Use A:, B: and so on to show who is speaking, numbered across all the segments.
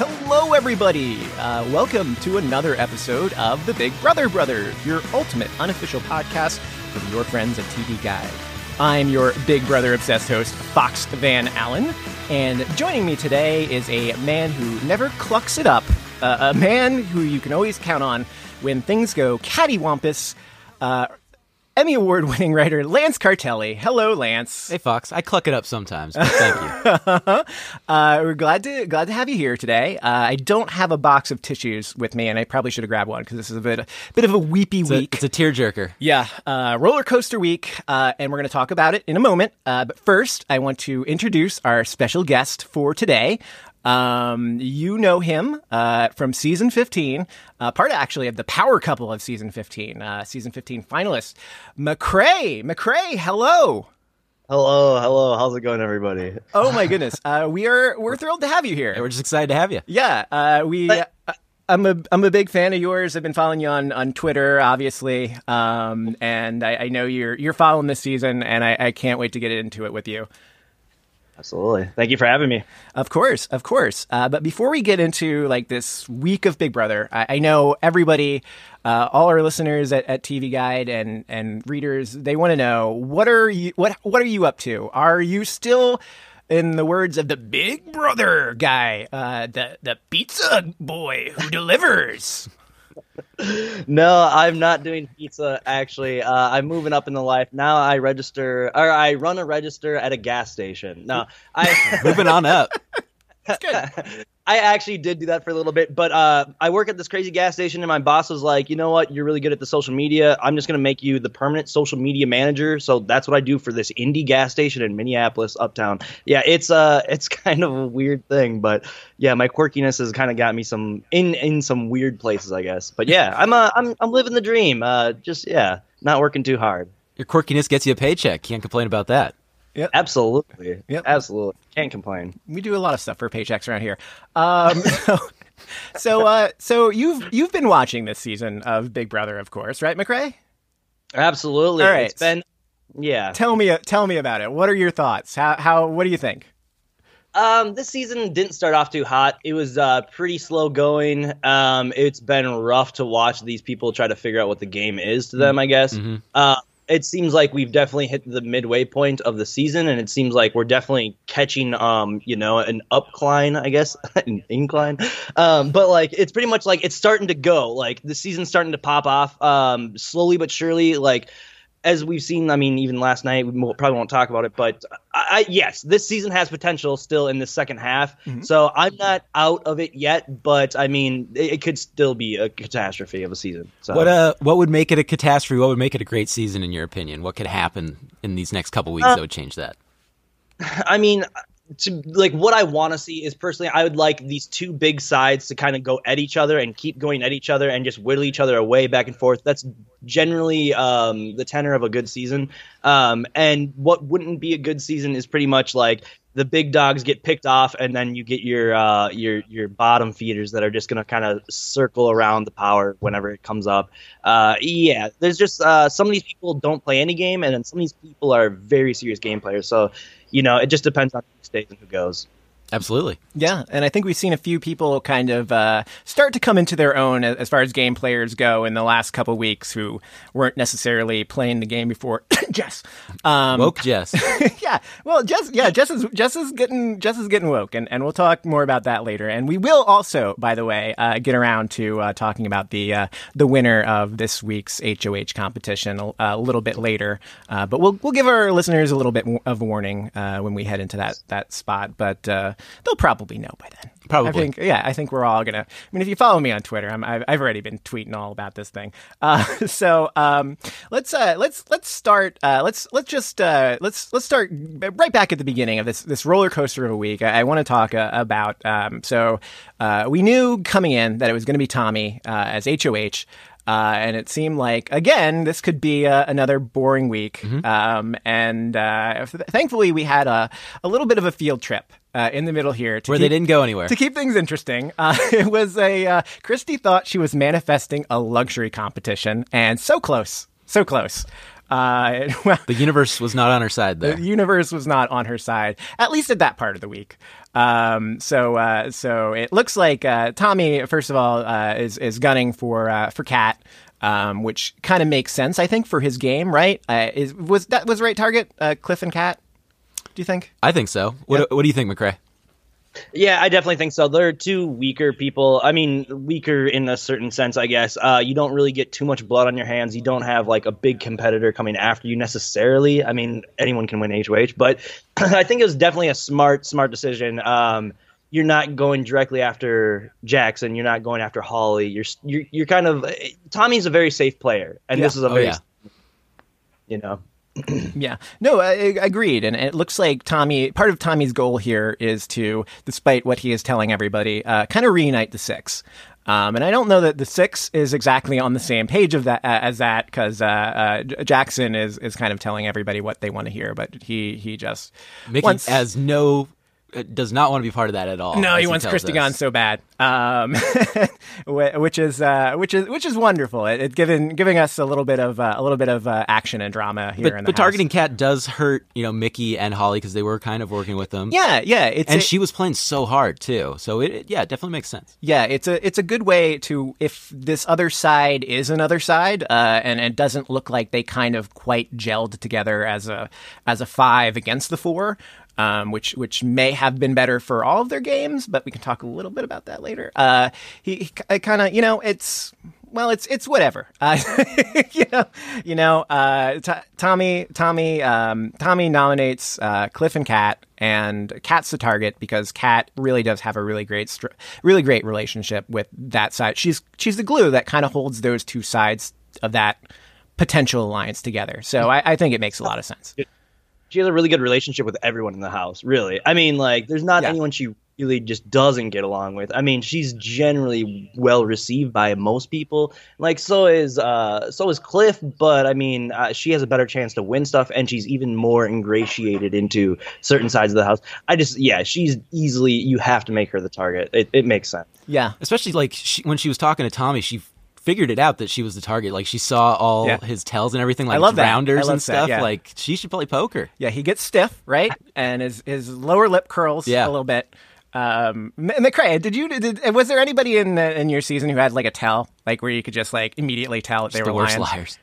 A: Hello, everybody. Uh, welcome to another episode of the Big Brother Brother, your ultimate unofficial podcast from your friends at TV Guide. I'm your Big Brother obsessed host, Fox Van Allen, and joining me today is a man who never clucks it up, uh, a man who you can always count on when things go cattywampus. Uh, Emmy Award winning writer Lance Cartelli. Hello, Lance.
B: Hey, Fox. I cluck it up sometimes, but thank you.
A: uh, we're glad to glad to have you here today. Uh, I don't have a box of tissues with me, and I probably should have grabbed one because this is a bit a bit of a weepy
B: it's
A: week.
B: A, it's a tearjerker.
A: Yeah, uh, roller coaster week, uh, and we're going to talk about it in a moment. Uh, but first, I want to introduce our special guest for today. Um, you know him uh, from season 15, uh, part actually of the power couple of season 15, uh, season 15 finalist, McCrae. McCrae, hello.
C: Hello, hello. How's it going, everybody?
A: Oh my goodness, uh, we are we're thrilled to have you here.
B: We're just excited to have you.
A: Yeah, uh, we.
C: But-
A: I'm a I'm a big fan of yours. I've been following you on, on Twitter, obviously, um, and I, I know you're you're following this season, and I, I can't wait to get into it with you.
C: Absolutely. Thank you for having me.
A: Of course, of course. Uh, but before we get into like this week of Big Brother, I, I know everybody, uh, all our listeners at, at TV Guide and and readers, they want to know what are you what what are you up to? Are you still in the words of the Big Brother guy, uh, the the pizza boy who delivers?
C: No, I'm not doing pizza. Actually, uh, I'm moving up in the life now. I register, or I run a register at a gas station. No, I
B: Moving on up.
C: I actually did do that for a little bit, but uh, I work at this crazy gas station, and my boss was like, "You know what? You're really good at the social media. I'm just gonna make you the permanent social media manager." So that's what I do for this indie gas station in Minneapolis, uptown. Yeah, it's uh, it's kind of a weird thing, but yeah, my quirkiness has kind of got me some in in some weird places, I guess. But yeah, I'm uh, I'm I'm living the dream. Uh, just yeah, not working too hard.
B: Your quirkiness gets you a paycheck. Can't complain about that.
C: Absolutely,
A: Yep.
C: absolutely, can't complain.
A: we do a lot of stuff for paychecks around here. Um, so, so, uh, so you've you've been watching this season of Big Brother, of course, right, McCrae?
C: Absolutely,
A: All right.
C: it's been yeah.
A: Tell me, tell me about it. What are your thoughts? How, how, what do you think?
C: Um, this season didn't start off too hot. It was uh, pretty slow going. Um, it's been rough to watch these people try to figure out what the game is to them. I guess.
B: Mhm.
C: Uh, it seems like we've definitely hit the midway point of the season, and it seems like we're definitely catching, um, you know, an upcline, I guess, an incline. Um, but like, it's pretty much like it's starting to go. Like the season's starting to pop off, um, slowly but surely. Like as we've seen, I mean, even last night, we probably won't talk about it, but I, I, yes, this season has potential still in the second half.
A: Mhm.
C: So I'm not out of it yet, but I mean, it, it could still be a catastrophe of a season. So
B: What uh, what would make it a catastrophe? What would make it a great season, in your opinion? What could happen in these next couple weeks
C: Uh,
B: that would change that?
C: I mean, to like what I want to see is personally, I would like these two big sides to kind of go at each other and keep going at each other and just whittle each other away back and forth. That's generally um, the tenor of a good season. Um, and what wouldn't be a good season is pretty much like the big dogs get picked off, and then you get your uh, your your bottom feeders that are just gonna kind of circle around the power whenever it comes up. Uh, yeah, there's just uh, some of these people don't play any game, and then some of these people are very serious game players. So you know, it just depends on who stays and who goes.
B: Absolutely.
A: Yeah, and I think we've seen a few people kind of uh, start to come into their own as far as game players go in the last couple weeks who weren't necessarily playing the game before. Jess, um,
B: Woke Jess.
A: yeah, well, Jess, yeah, Jess is Jess is getting Jess is getting woke, and, and we'll talk more about that later. And we will also, by the way, uh, get around to uh, talking about the uh, the winner of this week's HOH competition a, a little bit later. Uh, but we'll we'll give our listeners a little bit of warning uh, when we head into that that spot. But uh, they'll probably know by then.
B: Probably.
A: I think, yeah, I think we're all gonna. I mean, if you follow me on Twitter, I'm, I've, I've already been tweeting all about this thing. Uh, so um, let's uh, let's let's start. Uh, let's let's just uh, let's let's start right back at the beginning of this this roller coaster of a week. I, I want to talk uh, about. Um, so uh, we knew coming in that it was going to be Tommy uh, as HOH. Uh, and it seemed like again this could be uh, another boring week. Um, and uh, thankfully, we had a, a little bit of a field trip uh, in the middle here to
B: Where
A: keep-
B: they didn't go anywhere.
A: to keep things interesting, uh, it was a uh, Christie thought she was manifesting a luxury competition, and so close, so close. Uh, well,
B: The universe was not on her side there.
A: the universe was not on her side, at least at that part of the week. Um, so, uh, so it looks like uh, Tommy, first of all, uh, is is gunning for uh, for Kat, um, which kind of makes sense, I think, for his game, right? Uh, is was that was the right target, uh, Cliff and Kat? Do you think?
B: I think so. What, what do you think, McCrae?
C: Yeah, I definitely think so. They're two weaker people. I mean, weaker in a certain sense, I guess. Uh, you don't really get too much blood on your hands. You don't have like a big competitor coming after you necessarily. I mean, anyone can win HOH, but I think it was definitely a smart, smart decision. Um, you're not going directly after Jackson. You're not going after Holly. You're you're, you're kind of Tommy's a very safe player, and this is a
B: Oh,
C: very,
B: yeah.
C: you know,
A: Yeah, no, I, I agreed, and it looks like Tommy. Part of Tommy's goal here is to, despite what he is telling everybody, uh, kind of reunite the six. Um, and I don't know that the six is exactly on the same page of that uh, as that because uh, uh, Jackson is is kind of telling everybody what they want to hear, but he he just
B: Michie
A: wants-
B: has no, does not want to be part of that at all.
A: no, he wants
B: tells
A: Christie
B: us.
A: gone so bad, um, which is uh, which is which is wonderful. It, it giving giving us a little bit of uh, a little bit of uh, action and drama here
B: But,
A: the
B: but targeting Kat does hurt, you know, Michie and Holly because they were kind of working with them.
A: yeah, yeah, it's
B: and
A: a-
B: she was playing so hard too. So it, it- yeah, it definitely makes sense.
A: Yeah, it's a it's a good way to if this other side is another side, uh, and it doesn't look like they kind of quite gelled together as a as a five against the four, um, which which may have been better for all of their games, but we can talk a little bit about that later. Uh, he, he kind of you know it's well, it's it's whatever. Uh, you know, you know. Uh, T- Tommy, Tommy, um, Tommy nominates uh, Cliff and Kat, and Kat's the target because Kat really does have a really great, str- really great relationship with that side. She's she's the glue that kind of holds those two sides of that potential alliance together. So I, I think it makes a lot of sense.
C: She has a really good relationship with everyone in the house. Really, I mean, like, there's not
A: Yeah.
C: anyone she really just doesn't get along with. I mean, she's generally well received by most people. Like, so is uh, so is Cliff, but I mean, uh, she has a better chance to win stuff, and she's even more ingratiated into certain sides of the house. I just, yeah, she's easily. You have to make her the target. It, it makes sense.
A: Yeah,
B: Especially like she, when she was talking to Tommy, she figured it out that she was the target. Like she saw all
A: Yeah.
B: his tells and everything, like
A: love that. I
B: rounders
A: love
B: and
A: that,
B: stuff.
A: yeah.
B: Like she should play poker.
A: yeah. He gets stiff, right, and his his lower lip curls
B: Yeah.
A: a little bit. Um, M- McCrae, did you did, was there anybody in the, in your season who had like a tell, like where you could just like immediately tell that they
B: Just
A: were
B: the
A: lying?
B: liars.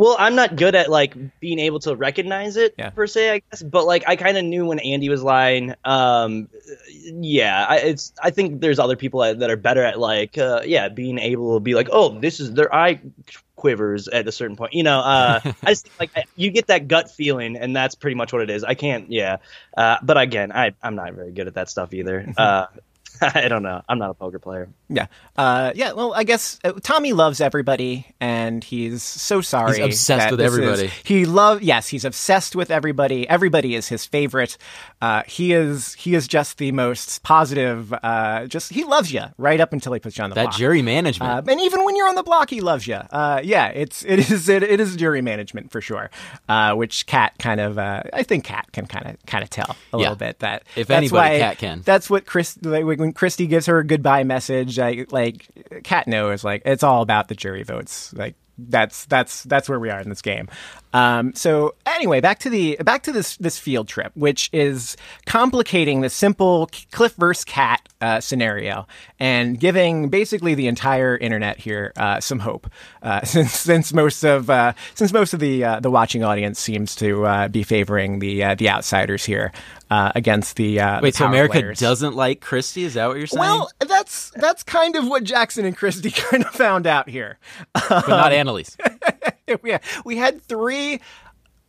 C: Well, I'm not good at like being able to recognize it
A: Yeah.
C: per se, I guess. But like, I kind of knew when Andy was lying. Um, yeah, I, it's. I think there's other people that that are better at like, uh, yeah, being able to be like, oh, this is their eye quivers at a certain point. You know, uh, I just think, like I- you get that gut feeling, and that's pretty much what it is. I can't, yeah. Uh, but again, I I'm not very good at that stuff either. Uh, I don't know. I'm not a poker player.
A: Yeah. Uh, yeah. Well, I guess uh, Tommy loves everybody, and he's so sorry.
B: He's obsessed with
A: this is-
B: everybody.
A: he love. Yes, he's obsessed with everybody. Everybody is his favorite. Uh, he is. He is just the most positive. Uh, just he loves you right up until he puts you on the
B: That
A: block.
B: That jury management.
A: Uh, and even when you're on the block, he loves you. Uh, yeah, it's it is it, it is jury management for sure. Uh, which Kat kind of uh, I think Kat can kind of kind of tell a
B: Yeah.
A: little bit that
B: If
A: that's
B: anybody, Kat can.
A: That's what Chris like, when Christie gives her a goodbye message. Like like Kat knows like it's all about the jury votes. Like that's that's that's where we are in this game. Um, so anyway, back to the back to this this field trip, which is complicating the simple Cliff versus Kat uh, scenario and giving basically the entire internet here uh, some hope, uh, since since most of uh, since most of the uh, the watching audience seems to uh, be favoring the the outsiders here uh, against the uh,
B: Wait,
A: the
B: so America
A: players.
B: doesn't like Christie? Is that what you're saying?
A: Well, that's that's kind of what Jackson and Christie kind of found out here.
B: but not Analyse.
A: we, we had three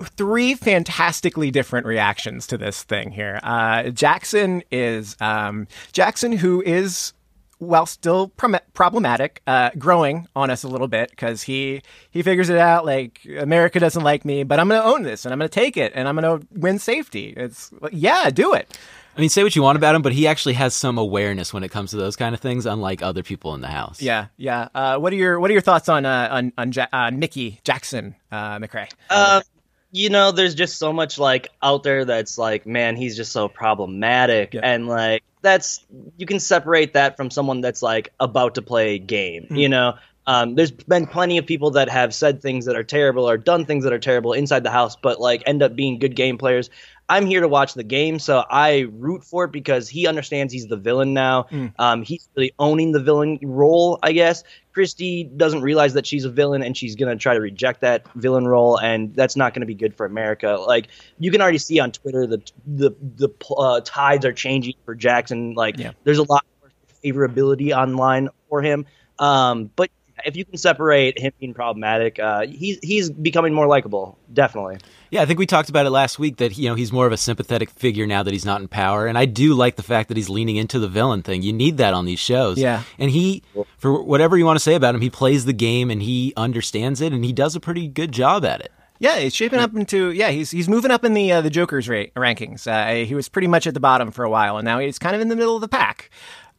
A: three fantastically different reactions to this thing here. Uh, Jackson is um, Jackson, who is while still prom- problematic, uh, growing on us a little bit because he he figures it out. Like America doesn't like me, but I'm going to own this and I'm going to take it and I'm going to win safety. It's like, yeah, do it.
B: I mean, say what you want about him, but he actually has some awareness when it comes to those kind of things, unlike other people in the house.
A: Yeah, yeah. Uh, what are your What are your thoughts on uh, on on ja- uh, Michie Jackson uh, McCrae?
C: Um, you know, there's just so much like out there that's like, man, he's just so problematic,
A: Yeah.
C: and like that's you can separate that from someone that's like about to play a game, you know. Um, there's been plenty of people that have said things that are terrible or done things that are terrible inside the house, but like end up being good game players. I'm here to watch the game, so I root for it because he understands he's the villain now.
A: Mm.
C: Um, he's really owning the villain role, I guess. Christie doesn't realize that she's a villain, and she's gonna try to reject that villain role, and that's not gonna be good for America. Like you can already see on Twitter, the the the uh, tides are changing for Jackson. Like
A: Yeah.
C: there's a lot more favorability online for him. Um, but if you can separate him being problematic, uh, he's he's becoming more likable, definitely.
B: Yeah, I think we talked about it last week that you know he's more of a sympathetic figure now that he's not in power, and I do like the fact that he's leaning into the villain thing. You need that on these shows.
A: Yeah.
B: and he, for whatever you want to say about him, he plays the game and he understands it, and he does a pretty good job at it.
A: Yeah, he's shaping up into yeah. He's he's moving up in the uh, the Joker's ra- rankings. Uh, he was pretty much at the bottom for a while, and now he's kind of in the middle of the pack.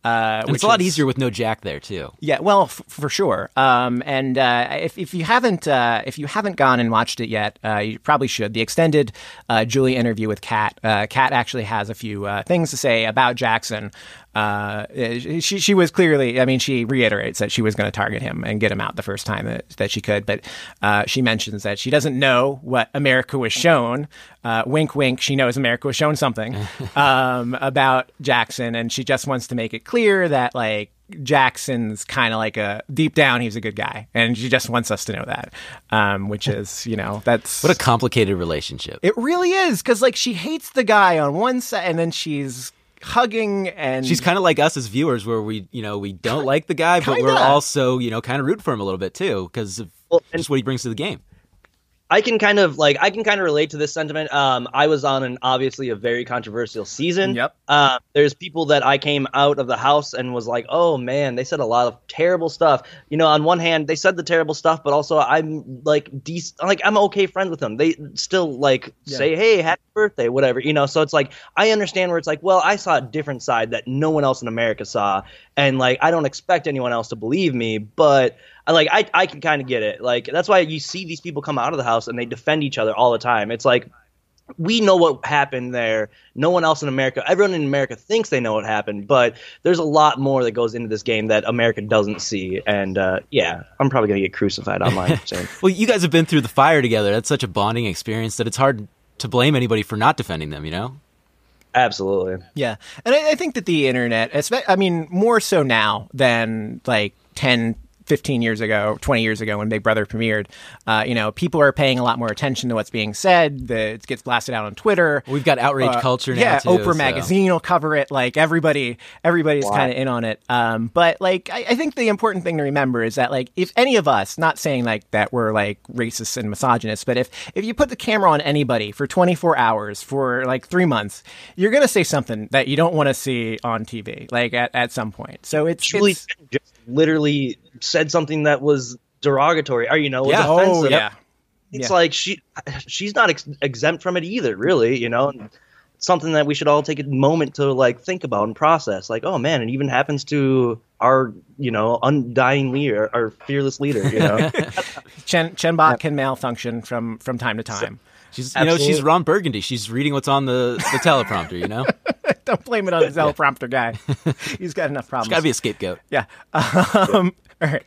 A: Uh,
B: it's a lot
A: is-
B: easier with no Jack there too.
A: Yeah, well, f- for sure. Um, and uh, if if you haven't uh, if you haven't gone and watched it yet, uh, you probably should. The extended uh, Julie interview with Kat. Uh, Kat actually has a few uh, things to say about Jackson. Uh, she she was clearly. I mean, she reiterates that she was going to target him and get him out the first time that, that she could. But uh, she mentions that she doesn't know what America was shown. Uh, wink, wink. She knows America was shown something um, about Jackson, and she just wants to make it clear that like Jackson's kind of like a deep down he's a good guy, and she just wants us to know that, um, which is you know that's
B: What a complicated relationship.
A: it really is because like she hates the guy on one side, and then she's hugging and
B: She's kind of like us as viewers, where we, you know, we don't like the guy, but we're also, you know, kind of root for him a little bit too because of
C: Well, and-
B: just what he brings to the game.
C: I can kind of like I can kind of relate to this sentiment. Um, I was on an obviously a very controversial season.
A: Yep.
C: Uh, there's people that I came out of the house and was like, oh man, they said a lot of terrible stuff. You know, on one hand, they said the terrible stuff, but also I'm like dec- like I'm okay friends with them. They still like
A: Yeah.
C: say, hey, happy birthday, whatever. You know, so it's like I understand where it's like, well, I saw a different side that no one else in America saw, and like I don't expect anyone else to believe me, but I like I I can kind of get it. Like that's why you see these people come out of the house and they defend each other all the time. It's like we know what happened there. No one else in America, everyone in America thinks they know what happened, but there's a lot more that goes into this game that America doesn't see. And uh, yeah, I'm probably gonna get crucified online. for
B: Well, you guys have been through the fire together. That's such a bonding experience that it's hard to blame anybody for not defending them. You know.
C: absolutely.
A: Yeah, and I, I think that the internet, I mean, more so now than like 10, 15 years ago, 20 years ago when Big Brother premiered, uh, you know, people are paying a lot more attention to what's being said. The, it gets blasted out on Twitter.
B: We've got outrage
A: Uh,
B: culture now.
A: yeah,
B: too,
A: Oprah
B: so-
A: magazine will cover it. Like everybody, everybody's
C: Wow.
A: kind of in on it. Um, but like, I, I think the important thing to remember is that like, if any of us, not saying like that we're like racist and misogynist, but if if you put the camera on anybody for 24 hours for like three months, you're gonna say something that you don't want to see on TV, like at, at some point. So it's,
C: Julie
A: it's
C: just literally said something that was derogatory, or you know, was
B: Yeah.
A: oh yeah.
C: it's
A: Yeah.
C: like she she's not ex- exempt from it either really you know and it's something that we should all take a moment to like think about and process like oh man it even happens to our you know undying leader our fearless leader you know
A: Chen Chenbot can malfunction from from time to time.
B: She's, you know, she's Ron Burgundy. She's reading what's on the, the teleprompter. You know,
A: don't blame it on the teleprompter guy. He's got enough problems.
B: got to be a scapegoat.
A: Yeah. Um, all right.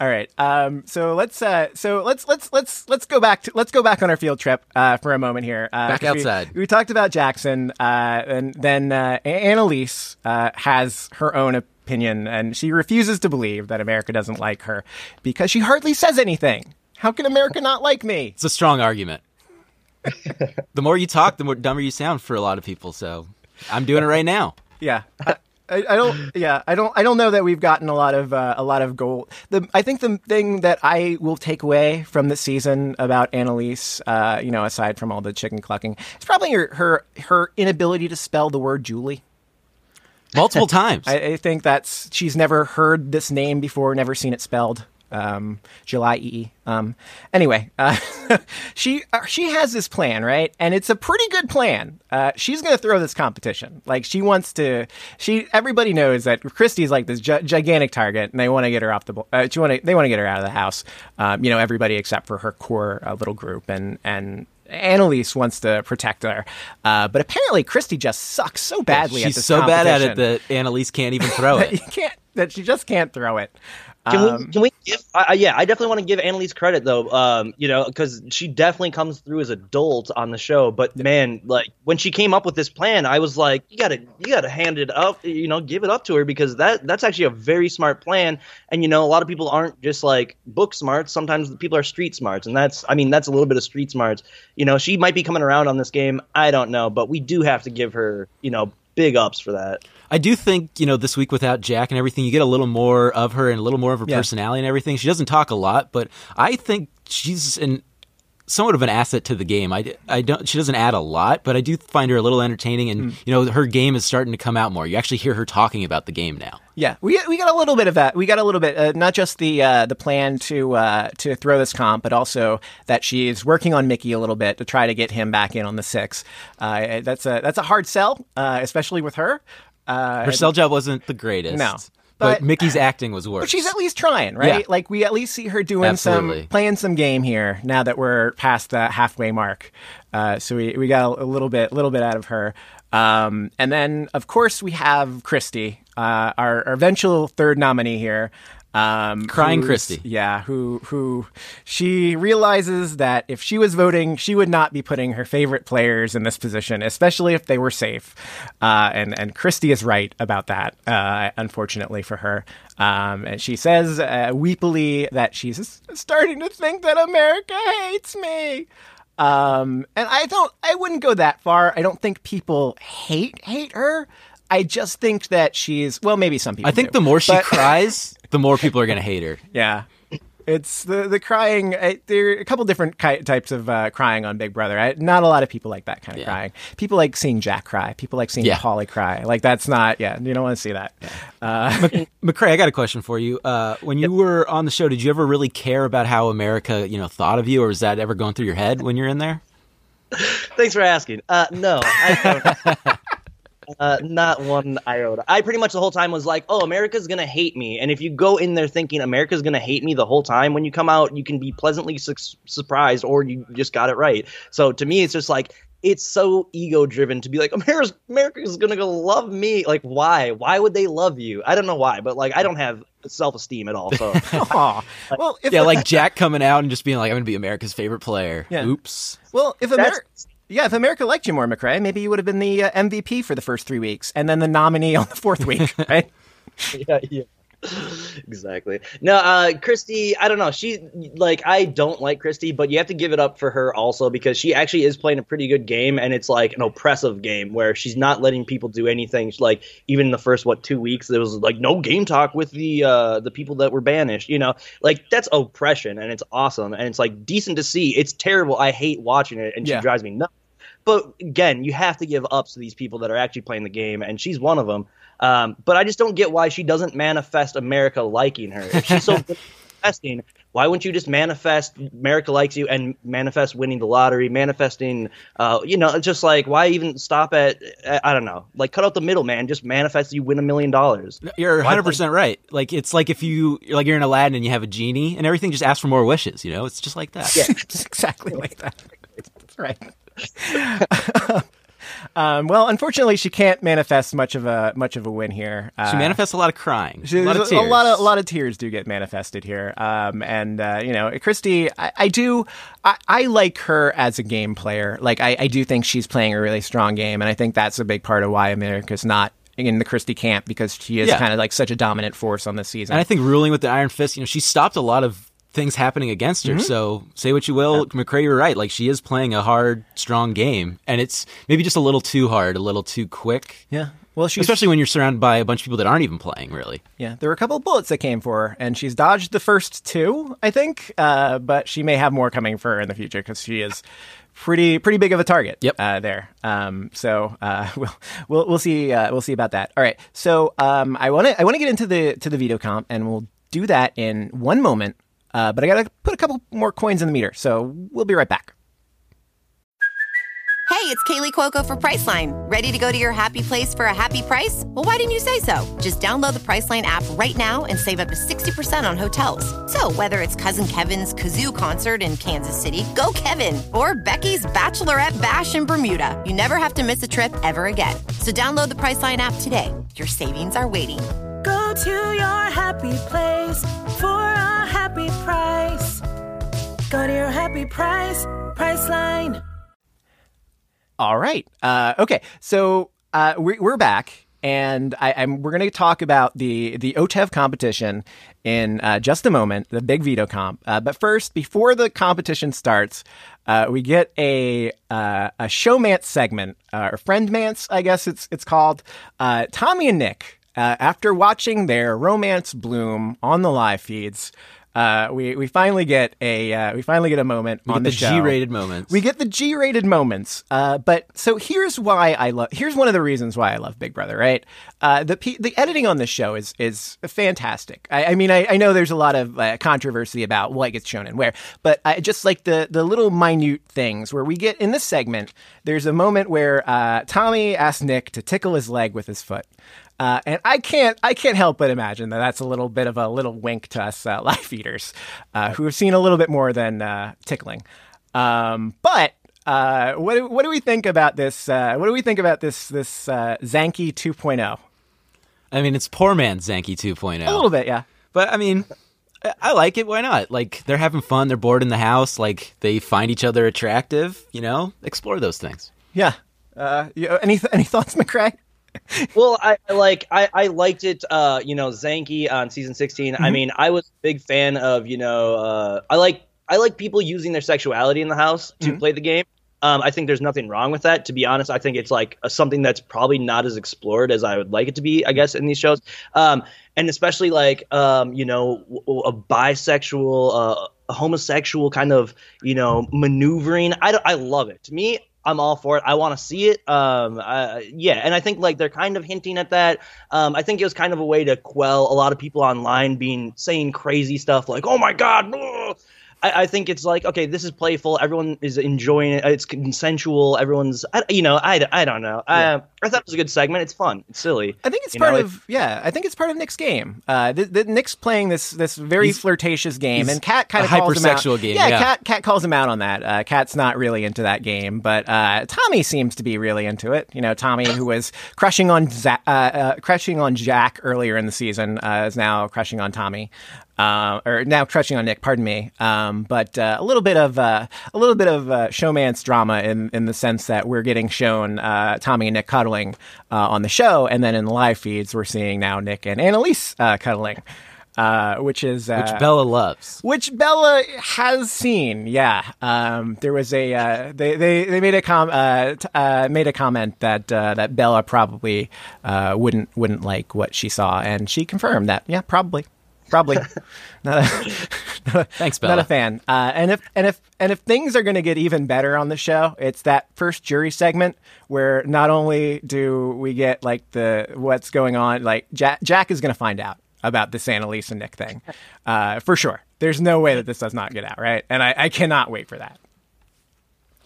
A: All right. Um, so let's uh, so let's let's let's let's go back to let's go back on our field trip uh, for a moment here. Uh,
B: Back
A: 'cause we-
B: outside.
A: We, talked about Jackson, uh, and then uh, Analyse uh, has her own opinion, and she refuses to believe that America doesn't like her because she hardly says anything. How can America not like me?
B: It's a strong argument. the more you talk, the more dumber you sound for a lot of people. So I'm doing it right now.
A: Yeah. I, don't. Yeah, I don't. I don't know that we've gotten a lot of uh, a lot of gold. The I think the thing that I will take away from the season about Analyse, uh, you know, aside from all the chicken clucking, it's probably her her, her inability to spell the word Julie.
B: Multiple times.
A: I, I think that's she's never heard this name before, never seen it spelled. Um, July E. Um, anyway, uh, she uh, she has this plan, right? And it's a pretty good plan. Uh, she's going to throw this competition. Like she wants to. She everybody knows that Christie's like this gi- gigantic target, and they want to get her off the. Uh, she want to they want to get her out of the house. Um, you know, everybody except for her core uh, little group, and and. Analyse wants to protect her, uh, but apparently Christie just sucks so badly. at
B: She's so bad at it that Analyse can't even throw it.
A: you can't that she just can't throw it.
C: Can
A: Um,
C: we? Can we? Give, I, yeah, I definitely want to give Analyse credit though. Um, you know, because she definitely comes through as adult on the show. But man, like when she came up with this plan, I was like, you gotta, you gotta hand it up. You know, give it up to her because that that's actually a very smart plan. And you know, a lot of people aren't just like book smarts. Sometimes people are street smarts, and that's, I mean, that's a little bit of street smarts. You know, she might be coming around on this game. I don't know, but we do have to give her, you know, big ups for that.
B: I do think, you know, this week without Jack and everything, you get a little more of her and a little more of her
A: Yeah.
B: personality and everything. She doesn't talk a lot, but I think she's an somewhat of an asset to the game. I, I don't she doesn't add a lot, but I do find her a little entertaining and you know, her game is starting to come out more. You actually hear her talking about the game now.
A: Yeah, we we got a little bit of that. We got a little bit, uh, not just the uh, the plan to uh, to throw this comp, but also that she's working on Michie a little bit to try to get him back in on the six. Uh, that's a that's a hard sell, uh, especially with her. Uh,
B: Her cell job wasn't the greatest.
A: No,
B: But,
A: but-
B: Michie's acting was worse.
A: But she's at least trying, right?
B: Yeah.
A: Like we at least see her doing
B: Absolutely.
A: some playing some game here now that we're past the halfway mark. Uh, so we, we got a, little bit little bit out of her. Um, and then of course we have Christie, uh, our, our eventual third nominee here. Um,
B: Crying Christie.
A: Yeah, who who she realizes that if she was voting, she would not be putting her favorite players in this position, especially if they were safe. Uh, and and Christie is right about that. Uh, unfortunately for her, um, and she says uh, weepily that she's starting to think that America hates me. Um, and I don't, I wouldn't go that far. I don't think people hate hate her. I just think that she's well, maybe some people.
B: I think
A: do.
B: the more she
A: But-
B: cries, the more people are going to hate her.
A: yeah. It's the the crying. I, there are a couple different ki- types of uh, crying on Big Brother. I, not a lot of people like that kind of
B: Yeah.
A: crying. People like seeing Jack cry. People like seeing
B: Yeah.
A: Polly cry. Like that's not. Yeah, you don't want to see that. Uh,
B: McCrae, I got a question for you. Uh, when you were on the show, did you ever really care about how America, you know, thought of you, or was that ever going through your head when you're in there?
C: Thanks for asking. Uh, no, I don't. Uh, not one iota. I pretty much the whole time was like, "Oh, America's gonna hate me," and if you go in there thinking America's gonna hate me the whole time, when you come out, you can be pleasantly su- surprised, or you just got it right. So to me, it's just like it's so ego driven to be like America's America's gonna go love me. Like, why? Why would they love you? I don't know why, but like I don't have self esteem at all. So
A: aw. well, if
B: Yeah, like Jack coming out and just being like, "I'm going to be America's favorite player."
A: Yeah.
B: Oops.
A: well, if
C: That's-
A: America. Yeah, if America liked you more, McCrae, maybe you would have been the uh, MVP for the first three weeks, and then the nominee on the fourth week, right?
C: yeah, yeah. exactly. No, uh, Christie, I don't know. She like I don't like Christie, but you have to give it up for her also because she actually is playing a pretty good game, and it's like an oppressive game where she's not letting people do anything. She's, like even in the first what two weeks, there was like no game talk with the uh, the people that were banished. You know, like that's oppression, and it's awesome, and it's like decent to see. It's terrible. I hate watching it, and
A: Yeah.
C: she drives me nuts. But again, you have to give ups to these people that are actually playing the game, and she's one of them. Um, but I just don't get why she doesn't manifest America liking her. If she's so manifesting, why wouldn't you just manifest America likes you and manifest winning the lottery, manifesting, uh, you know, just like why even stop at, I don't know, like cut out the middleman, just manifest you win a million dollars.
B: You're 100 percent right. Like it's like if you like you're in Aladdin and you have a genie and everything, just ask for more wishes. You know, it's just like that.
C: Yeah.
A: It's exactly like that. That's right. um, well, unfortunately, she can't manifest much of a much of a win here. Uh,
B: She manifests a lot of crying,
A: She-
B: a lot of
A: a
B: tears.
A: lot of a lot of tears do get manifested here, um, and uh, you know, Christie, I, I do, I, I like her as a game player. Like, I, I do think she's playing a really strong game, and I think that's a big part of why America's not in the Christie camp because she is
B: Yeah.
A: kind of like such a dominant force on this season.
B: And I think ruling with the Iron Fist, you know, she stopped a lot of things happening against
A: Mm-hmm.
B: her. So say what you will, McCrae, you're right. Like she is playing a hard, strong game, and it's maybe just a little too hard, a little too quick.
A: yeah, well, she's
B: Especially when you're surrounded by a bunch of people that aren't even playing, really.
A: Yeah, there were a couple of bullets that came for her, and she's dodged the first two, I think. Uh, but she may have more coming for her in the future because she is pretty pretty big of a target.
B: Yep.
A: Uh, there. Um, so uh, we'll we'll we'll see uh, we'll see about that. All right. So um, I want to I want to get into the to the veto comp, and we'll do that in one moment. Uh, but I got to put a couple more coins in the meter, so we'll be right back.
D: Hey, it's Kaley Cuoco for Priceline. Ready to go to your happy place for a happy price? Well, why didn't you say so? Just download the Priceline app right now and save up to 60% on hotels. So, whether it's Cousin Kevin's Kazoo concert in Kansas City, go Kevin, or Becky's Bachelorette Bash in Bermuda, you never have to miss a trip ever again. So, download the Priceline app today. Your savings are waiting.
E: Go to your happy place for a happy price. Go to your happy price, Priceline.
A: All right. Uh, okay. So uh, we, we're back, and I, we're going to talk about the the OTEV competition in uh, just a moment, the big veto comp. Uh, but first, before the competition starts, uh, we get a uh, a showmance segment, or friendmance, I guess it's it's called. Uh, Tommy and Nick, uh, after watching their romance bloom on the live feeds. Uh, we we finally get a uh, we finally get a moment
B: We
A: on
B: get
A: the,
B: the
A: show.
B: G-rated moments.
A: We get the G-rated moments. Uh, but so here's why I love. Here's one of the reasons why I love Big Brother. Right. Uh, the the editing on this show is is fantastic. I, I mean, I, I know there's a lot of uh, controversy about what gets shown and where, but I just like the the little minute things where we get in this segment. There's a moment where uh, Tommy asks Nick to tickle his leg with his foot. Uh, and I can't, I can't help but imagine that that's a little bit of a little wink to us uh, live eaters uh, who have seen a little bit more than uh, tickling. Um, but uh, what do, what do we think about this? Uh, what do we think about this this uh, Zankie 2.0?
B: I mean, it's poor man Zankie 2.0.
A: A little bit, yeah.
B: But I mean, I- like it. Why not? Like they're having fun. They're bored in the house. Like they find each other attractive. You know, explore those things.
A: Yeah. Uh, you, any any thoughts, McCrae?
C: Well, I I like I, I liked it. Uh, you know, Zankie on season 16 I mean, I was a big fan of you know. Uh, I like I like people using their sexuality in the house to play the game. Um, I think there's nothing wrong with that. To be honest, I think it's like a, something that's probably not as explored as I would like it to be. I guess in these shows, um, and especially like um, you know w- a bisexual, uh, a homosexual kind of you know maneuvering. I I love it. To me, I'm all for it. I want to see it. Um, uh, yeah, and I think like they're kind of hinting at that. Um, I think it was kind of a way to quell a lot of people online being saying crazy stuff like, "Oh my god." Blah." I, I think it's like okay, this is playful. Everyone is enjoying it. It's consensual. Everyone's, I, you know, I, I don't know. I, I thought it was a good segment. It's fun. It's silly.
A: I think it's
C: You
A: part
C: know,
A: of yeah. I think it's part of Nick's game. Uh, the, the Nick's playing this this very flirtatious game, and Kat kind of calls him out.
B: hypersexual game,
A: Yeah,
B: yeah.
A: Kat Kat calls him out on that. Uh, Kat's not really into that game, but uh, Tommy seems to be really into it. You know, Tommy who was crushing on Za- uh, uh, crushing on Jack earlier in the season uh, is now crushing on Tommy. Uh, or now crushing on Nick, pardon me. Um, but uh, a little bit of uh, a little bit of uh, showmance drama in in the sense that we're getting shown uh, Tommy and Nick cuddling uh, on the show, and then in the live feeds we're seeing now Nick and Analyse uh, cuddling, uh, which is uh,
B: Which Bella loves.
A: which Bella has seen. Yeah, um, there was a uh, they, they they made a com uh, t- uh, made a comment that uh, that Bella probably uh, wouldn't wouldn't like what she saw, and she confirmed that. Yeah, probably. Probably not a, not a
B: Thanks,
A: not a fan. Uh, and if and if and if things are going to get even better on the show, it's that first jury segment where not only do we get like the what's going on, like Jack, Jack is going to find out about this Analyse and Nick thing, uh, for sure. There's no way that this does not get out, right? And I, I cannot wait for that.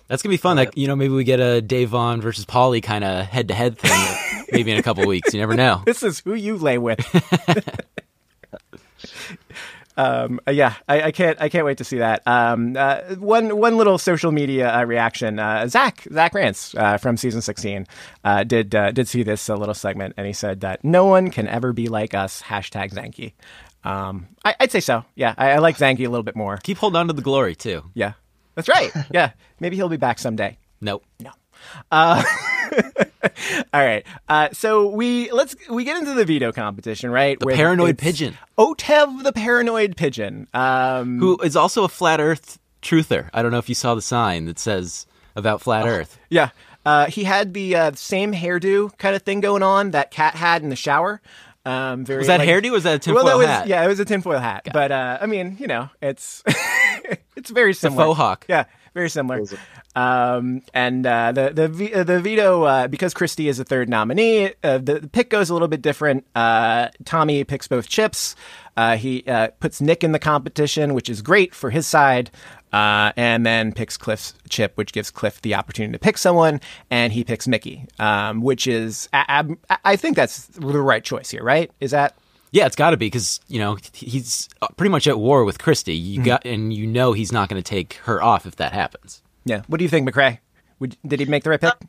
B: That's gonna be fun. Like you know, maybe we get a Da'Vonne versus Paulie kind of head to head thing. maybe in a couple weeks. You never know.
A: This is who you lay with. Um, uh, yeah, I, I can't. I can't wait to see that. Um, uh, one one little social media uh, reaction. Uh, Zach Zach Rance uh, from season sixteen uh, did uh, did see this little segment, and he said that no one can ever be like us. Hashtag Zankie. Um, I, I'd say so. Yeah, I, I like Zankie a little bit more.
B: Keep holding on to the glory too.
A: Yeah, that's right. Yeah, maybe he'll be back someday.
B: Nope.
A: No. Uh, all right. Uh, so we let's we get into the veto competition, right?
B: The
A: Where
B: paranoid pigeon.
A: Otev the paranoid pigeon. Um,
B: Who is also a flat Earth truther? I don't know if you saw the sign that says about flat Earth.
A: yeah. Uh, he had the uh, same hairdo kind of thing going on that Kat had in the shower. Um, very,
B: Was that
A: like-
B: hairdo? Or was that a tinfoil
A: well, that was,
B: hat?
A: Yeah, it was a tinfoil hat. But uh, I mean, you know, it's it's very similar.
B: faux hawk.
A: Yeah, very similar. Um, and uh, the the uh, the veto uh, because Christie is the third nominee. Uh, the, the pick goes a little bit different. Uh, Tommy picks both chips. Uh, he uh, puts Nick in the competition, which is great for his side. Uh, and then picks Cliff's chip, which gives Cliff the opportunity to pick someone, and he picks Michie, um, which is I, I, I think that's the right choice here, right? Is that
B: Yeah, it's got to be because you know he's pretty much at war with Christie. You got, and you know he's not going to take her off if that happens.
A: Yeah? What do you think, McCrae? Would, did he make the right pick?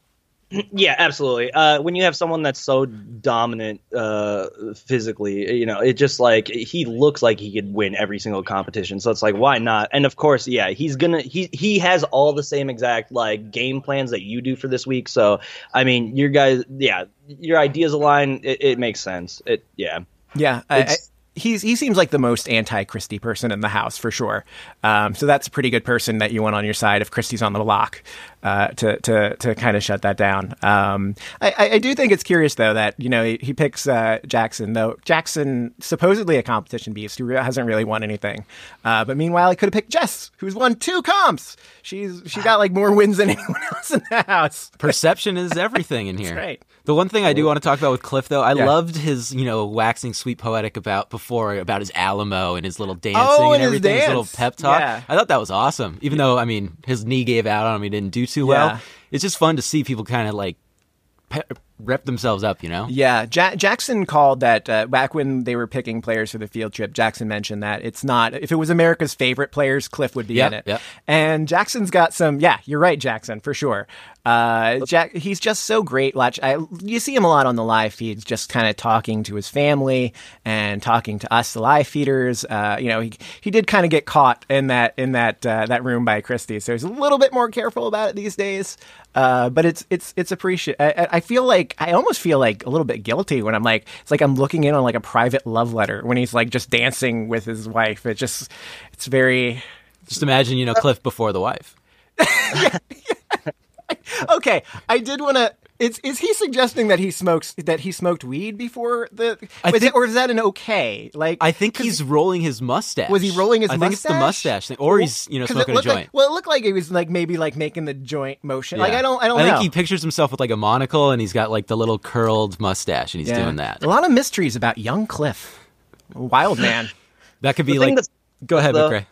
C: Yeah, absolutely. Uh, when you have someone that's so dominant uh, physically, you know, it just like he looks like he could win every single competition. So it's like, why not? And of course, yeah, he's gonna he he has all the same exact like game plans that you do for this week. So I mean, your guys, yeah, your ideas align. It, it makes sense. It yeah.
A: Yeah, I, I,
C: It's-
A: he's he seems like the most anti Christie person in the house for sure. Um, so that's a pretty good person that you want on your side if Christie's on the block uh, to to to kind of shut that down. Um, I, I- do think it's curious though that you know he, he picks uh, Jackson though Jackson supposedly a competition beast who hasn't really won anything, uh, but meanwhile he could have picked Jess who's won two comps. She's she got like more wins than anyone else in the house.
B: Perception is everything in here.
A: right.
B: The one thing I do want to talk about with Cliff, though, I
A: Yeah.
B: loved his, you know, waxing sweet poetic about before about his Alamo and his little dancing
A: Oh,
B: and
A: and his
B: everything, his, little pep talk.
A: Yeah.
B: I thought that was awesome. Even though, I mean, his knee gave out on him, he didn't do too well.
A: Yeah.
B: It's just fun to see people kind of like pe- rep themselves up, you know?
A: Yeah, ja- Jackson called that uh, back when they were picking players for the field trip. Jackson mentioned that it's not if it was America's favorite players, Cliff would be
B: Yep,
A: in it.
B: yep.
A: And Jackson's got some. Yeah, you're right, Jackson, for sure. Uh, Jack, he's just so great. I, you see him a lot on the live feeds, just kind of talking to his family and talking to us, the live feeders. Uh, you know, he he did kind of get caught in that in that uh, that room by Christie, so he's a little bit more careful about it these days. Uh, but it's it's it's appreciate. I, I- I feel like I almost feel like a little bit guilty when I'm like it's like I'm looking in on like a private love letter when he's like just dancing with his wife. It just it's very
B: Just imagine, you know, Cliff before the wife.
A: okay. I did want to. Is is he suggesting that he smokes that he smoked weed before the?
B: I
A: was
B: think-
A: it, or is that an okay? Like
B: I think he's rolling his mustache.
A: Was he rolling his
B: I think it's the
A: mustache?
B: mustache thing. Or he's, you know,
A: 'Cause it
B: smoking a joint.
A: Like, well, it looked like he was like maybe like making the joint motion. Like I don't I don't
B: I
A: know.
B: think he pictures himself with like a monocle and he's got like the little curled mustache and he's
A: Yeah.
B: doing that.
A: A lot of mysteries about young Cliff, wild man.
B: That could be
C: The
B: like. Go ahead,
C: the-
B: McCrae.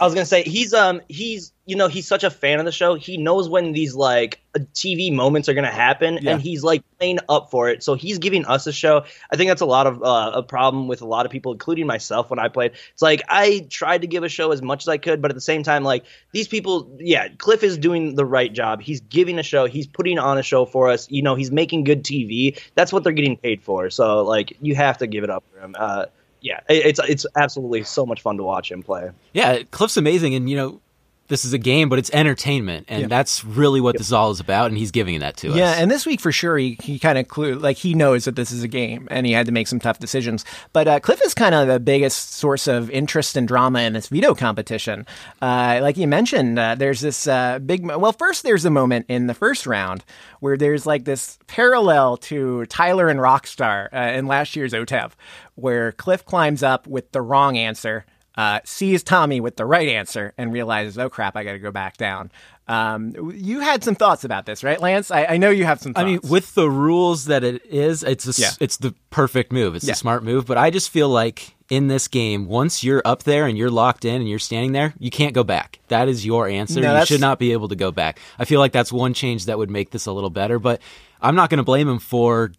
C: I was gonna say he's um he's you know he's such a fan of the show. He knows when these like uh, TV moments are gonna happen,
A: Yeah.
C: and he's like playing up for it. So he's giving us a show. I think that's a lot of uh, a problem with a lot of people, including myself. When I played, it's like I tried to give a show as much as I could, but at the same time, like these people, yeah, Cliff is doing the right job. He's giving a show. He's putting on a show for us. You know, he's making good TV. That's what they're getting paid for. So like you have to give it up for him. Uh, yeah, it's it's absolutely so much fun to watch him play.
B: Yeah, Cliff's amazing, and you know, this is a game, but it's entertainment, and
A: Yeah.
B: that's really what this all is about, and he's giving that to us.
A: Yeah, and this week for sure, he, he kind of clue like he knows that this is a game, and he had to make some tough decisions. But uh, Cliff is kind of the biggest source of interest and drama in this veto competition. Uh, like you mentioned, uh, there's this uh, big. Mo- well, first there's a moment in the first round where there's like this parallel to Tyler and Rockstar uh, in last year's OTEV, where Cliff climbs up with the wrong answer. Uh, sees Tommy with the right answer and realizes, oh crap, I got to go back down. Um, you had some thoughts about this, right, Lance? I, I know you have some.
B: I
A: Thoughts.
B: mean, with the rules that it is, it's a
A: Yeah.
B: it's the perfect move. It's
A: Yeah.
B: the smart move. But I just feel like in this game, once you're up there and you're locked in and you're standing there, you can't go back. That is your answer.
A: No,
B: you should not be able to go back. I feel like that's one change that would make this a little better. But I'm not going to blame him for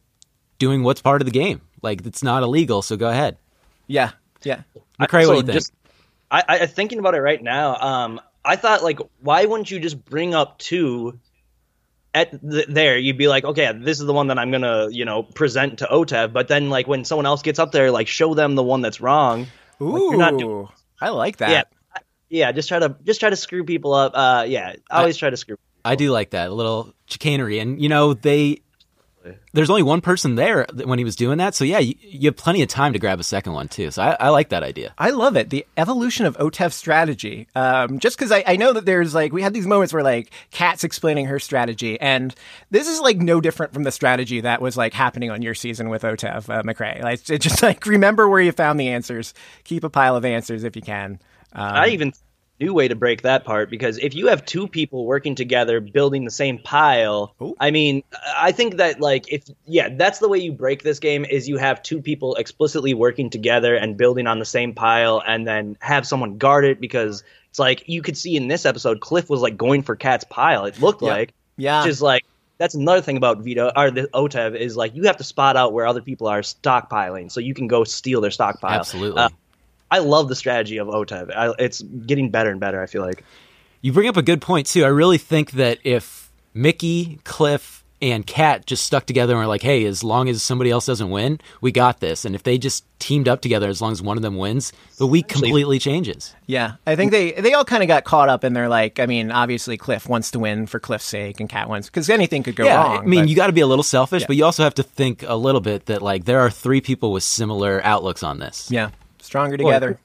B: doing what's part of the game. Like it's not illegal, so go ahead.
A: yeah, yeah.
B: McCrae,
C: so
B: what do you think?
C: just I, I I- thinking about it right now. Um, I thought like, why wouldn't you just bring up two? At th- there, you'd be like, okay, this is the one that I'm gonna, you know, present to OTEV. But then, like, when someone else gets up there, like, show them the one that's wrong.
A: Ooh,
C: Like, doing-
A: I like that.
C: Yeah, yeah. Just try to just try to screw people up. Uh, yeah, I always try to screw. People.
B: I do like that a little chicanery, and you know they. There's only one person there when he was doing that, so yeah, you, you have plenty of time to grab a second one too. So I, I like that idea.
A: I love it. The evolution of OTEV strategy. Um, just because I, I know that there's like, we had these moments where like Kat's explaining her strategy, and this is like no different from the strategy that was like happening on your season with OTEV, uh, McCrae. Like, it's just like, remember where you found the answers, keep a pile of answers if you can. Um,
C: I even new way to break that part because if you have two people working together building the same pile
A: Ooh.
C: i mean i think that like if yeah that's the way you break this game is you have two people explicitly working together and building on the same pile and then have someone guard it because it's like you could see in this episode cliff was like going for cat's pile it looked
A: Yeah.
C: like
A: Yeah.
C: which is like that's another thing about veto or the otev is like you have to spot out where other people are stockpiling so you can go steal their stockpile
B: Absolutely.
C: Uh, I love the strategy of OTEV. I, it's getting better and better. I feel like.
B: You bring up a good point too. I really think that if Michie, Cliff, and Kat just stuck together and were like, "Hey, as long as somebody else doesn't win, we got this." And if they just teamed up together, as long as one of them wins, the week completely changes.
A: Yeah, I think they they all kind of got caught up in their like. I mean, obviously Cliff wants to win for Cliff's sake, and Kat wins because anything could go
B: yeah,
A: wrong.
B: I mean,
A: but-
B: you got to be a little selfish,
A: Yeah.
B: but you also have to think a little bit that like there are three people with similar outlooks on this.
A: yeah, stronger together.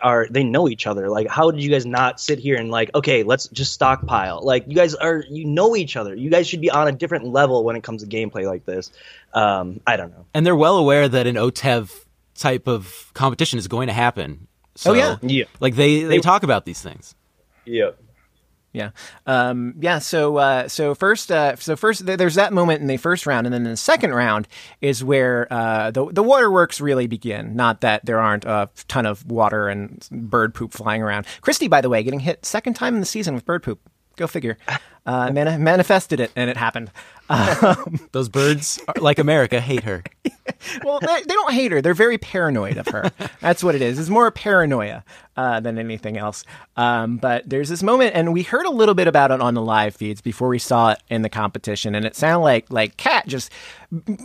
C: are they know each other like how did you guys not sit here and like okay let's just stockpile like you guys are you know each other you guys should be on a different level when it comes to gameplay like this um i don't know
B: And they're well aware that an OTEV type of competition is going to happen. So,
A: Oh, yeah.
C: Yeah.
B: Like they, they talk about these things.
C: yeah
A: Yeah, um, yeah. So, uh, so first, uh, so first, th- there's that moment in the first round, and then in the second round is where uh, the the waterworks really begin. Not that there aren't a ton of water and bird poop flying around. Christie, by the way, getting hit second time in the season with bird poop. Go figure. Uh, mani- manifested it, and it happened.
B: Those birds, are, like America, hate her.
A: well, they, they don't hate her. They're very paranoid of her. That's what it is. It's more paranoia uh, than anything else. Um, but there's this moment, and we heard a little bit about it on the live feeds before we saw it in the competition, and it sounded like like Kat just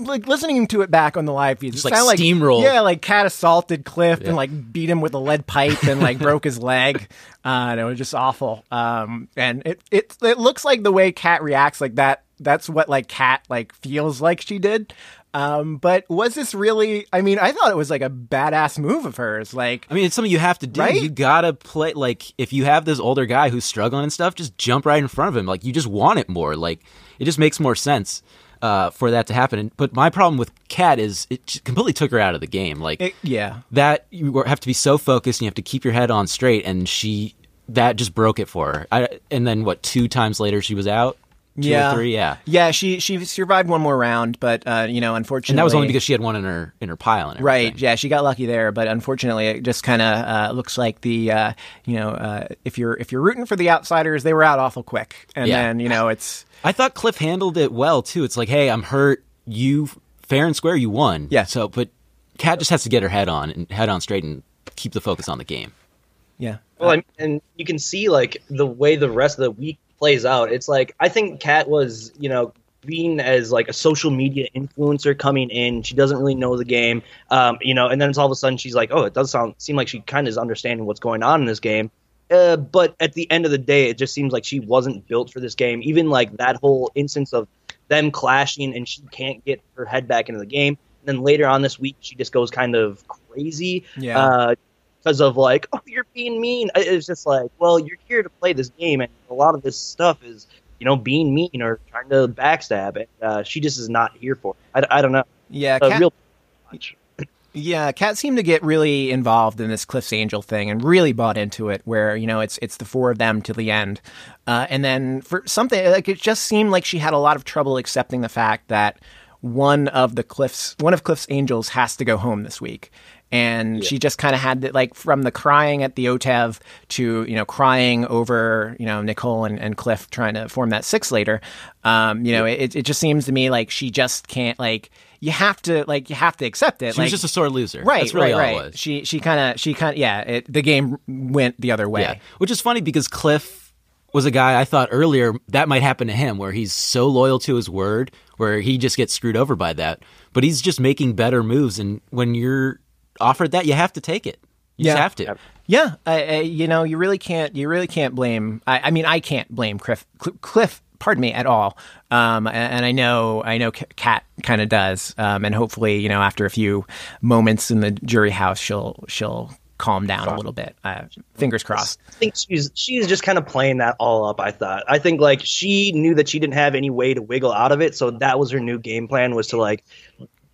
A: like listening to it back on the live feeds.
B: Just,
A: it
B: like,
A: sounded
B: steamrolled.
A: Yeah, like Kat assaulted Cliff and like beat him with a lead pipe and like broke his leg. Uh, and it was just awful. Um, and it it it looks like the way Kat reacts like that. That's what like Kat like feels like she did. Um, but was this really? I mean, I thought it was like a badass move of hers. Like,
B: I mean, it's something you have to do.
A: Right?
B: You gotta play like if you have this older guy who's struggling and stuff, just jump right in front of him. Like you just want it more. Like it just makes more sense uh, for that to happen. But my problem with Kat is it completely took her out of the game. Like
A: it, yeah,
B: that you have to be so focused and you have to keep your head on straight. And she that just broke it for her. I, and then what? Two times later, she was out. Two
A: yeah,
B: or three, yeah.
A: yeah. She she survived one more round, but uh, you know, unfortunately,
B: And that was only because she had one in her in her pile. And
A: Right. Yeah, she got lucky there, but unfortunately, it just kind of uh, looks like the uh, you know uh, if you're if you're rooting for the outsiders, they were out awful quick, and
B: Yeah.
A: then you know it's
B: I thought Cliff handled it well too. It's like, hey, I'm hurt. You fair and square, you won.
A: Yeah.
B: So, but Kat just has to get her head on and head on straight and keep the focus on the game.
A: Yeah.
C: Well, I and you can see like the way the rest of the week plays out. It's like I think Kat was, you know, being as like a social media influencer coming in. She doesn't really know the game, um, you know, and then it's all of a sudden she's like, oh, it does sound seem like she kind of is understanding what's going on in this game. Uh, but at the end of the day, it just seems like she wasn't built for this game. Even like that whole instance of them clashing and she can't get her head back into the game. And then later on this week, she just goes kind of crazy.
A: Yeah.
C: Uh, because of like, oh, you're being mean. It's just like, well, you're here to play this game, and a lot of this stuff is, you know, being mean or trying to backstab. And uh, she just is not here for it. I, I don't know.
A: Yeah, Kat,
C: real.
A: yeah. Kat seemed to get really involved in this Cliff's Angel thing and really bought into it. Where you know it's it's the four of them to the end, uh, and then for something like it just seemed like she had a lot of trouble accepting the fact that one of the Cliff's one of Cliff's angels has to go home this week. And she just kind of had that, like, from the crying at the OTEV to, you know, crying over, you know, Nicole and, and Cliff trying to form that six later. Um, you know, it, it just seems to me like she just can't, like, you have to, like, you have to accept it.
B: She
A: like,
B: was just a sore loser.
A: right,
B: That's really
A: right,
B: all
A: right.
B: it was.
A: She, she kind of, she kind of, yeah, it, the game went the other way.
B: Yeah. Which is funny because Cliff was a guy I thought earlier that might happen to him where he's so loyal to his word where he just gets screwed over by that. But he's just making better moves and when you're offered that you have to take it. You
A: Yeah.
B: just have to.
A: Yeah, I, I, you know, you really can't. You really can't blame. I, I mean, I can't blame Cliff. Cliff, pardon me, at all. Um, and, and I know, I know, Kat kind of does. Um, and hopefully, you know, after a few moments in the jury house, she'll she'll calm down a little bit. Uh, fingers crossed.
C: I think she's she's just kind of playing that all up. I thought. I think like she knew that she didn't have any way to wiggle out of it, so that was her new game plan was to like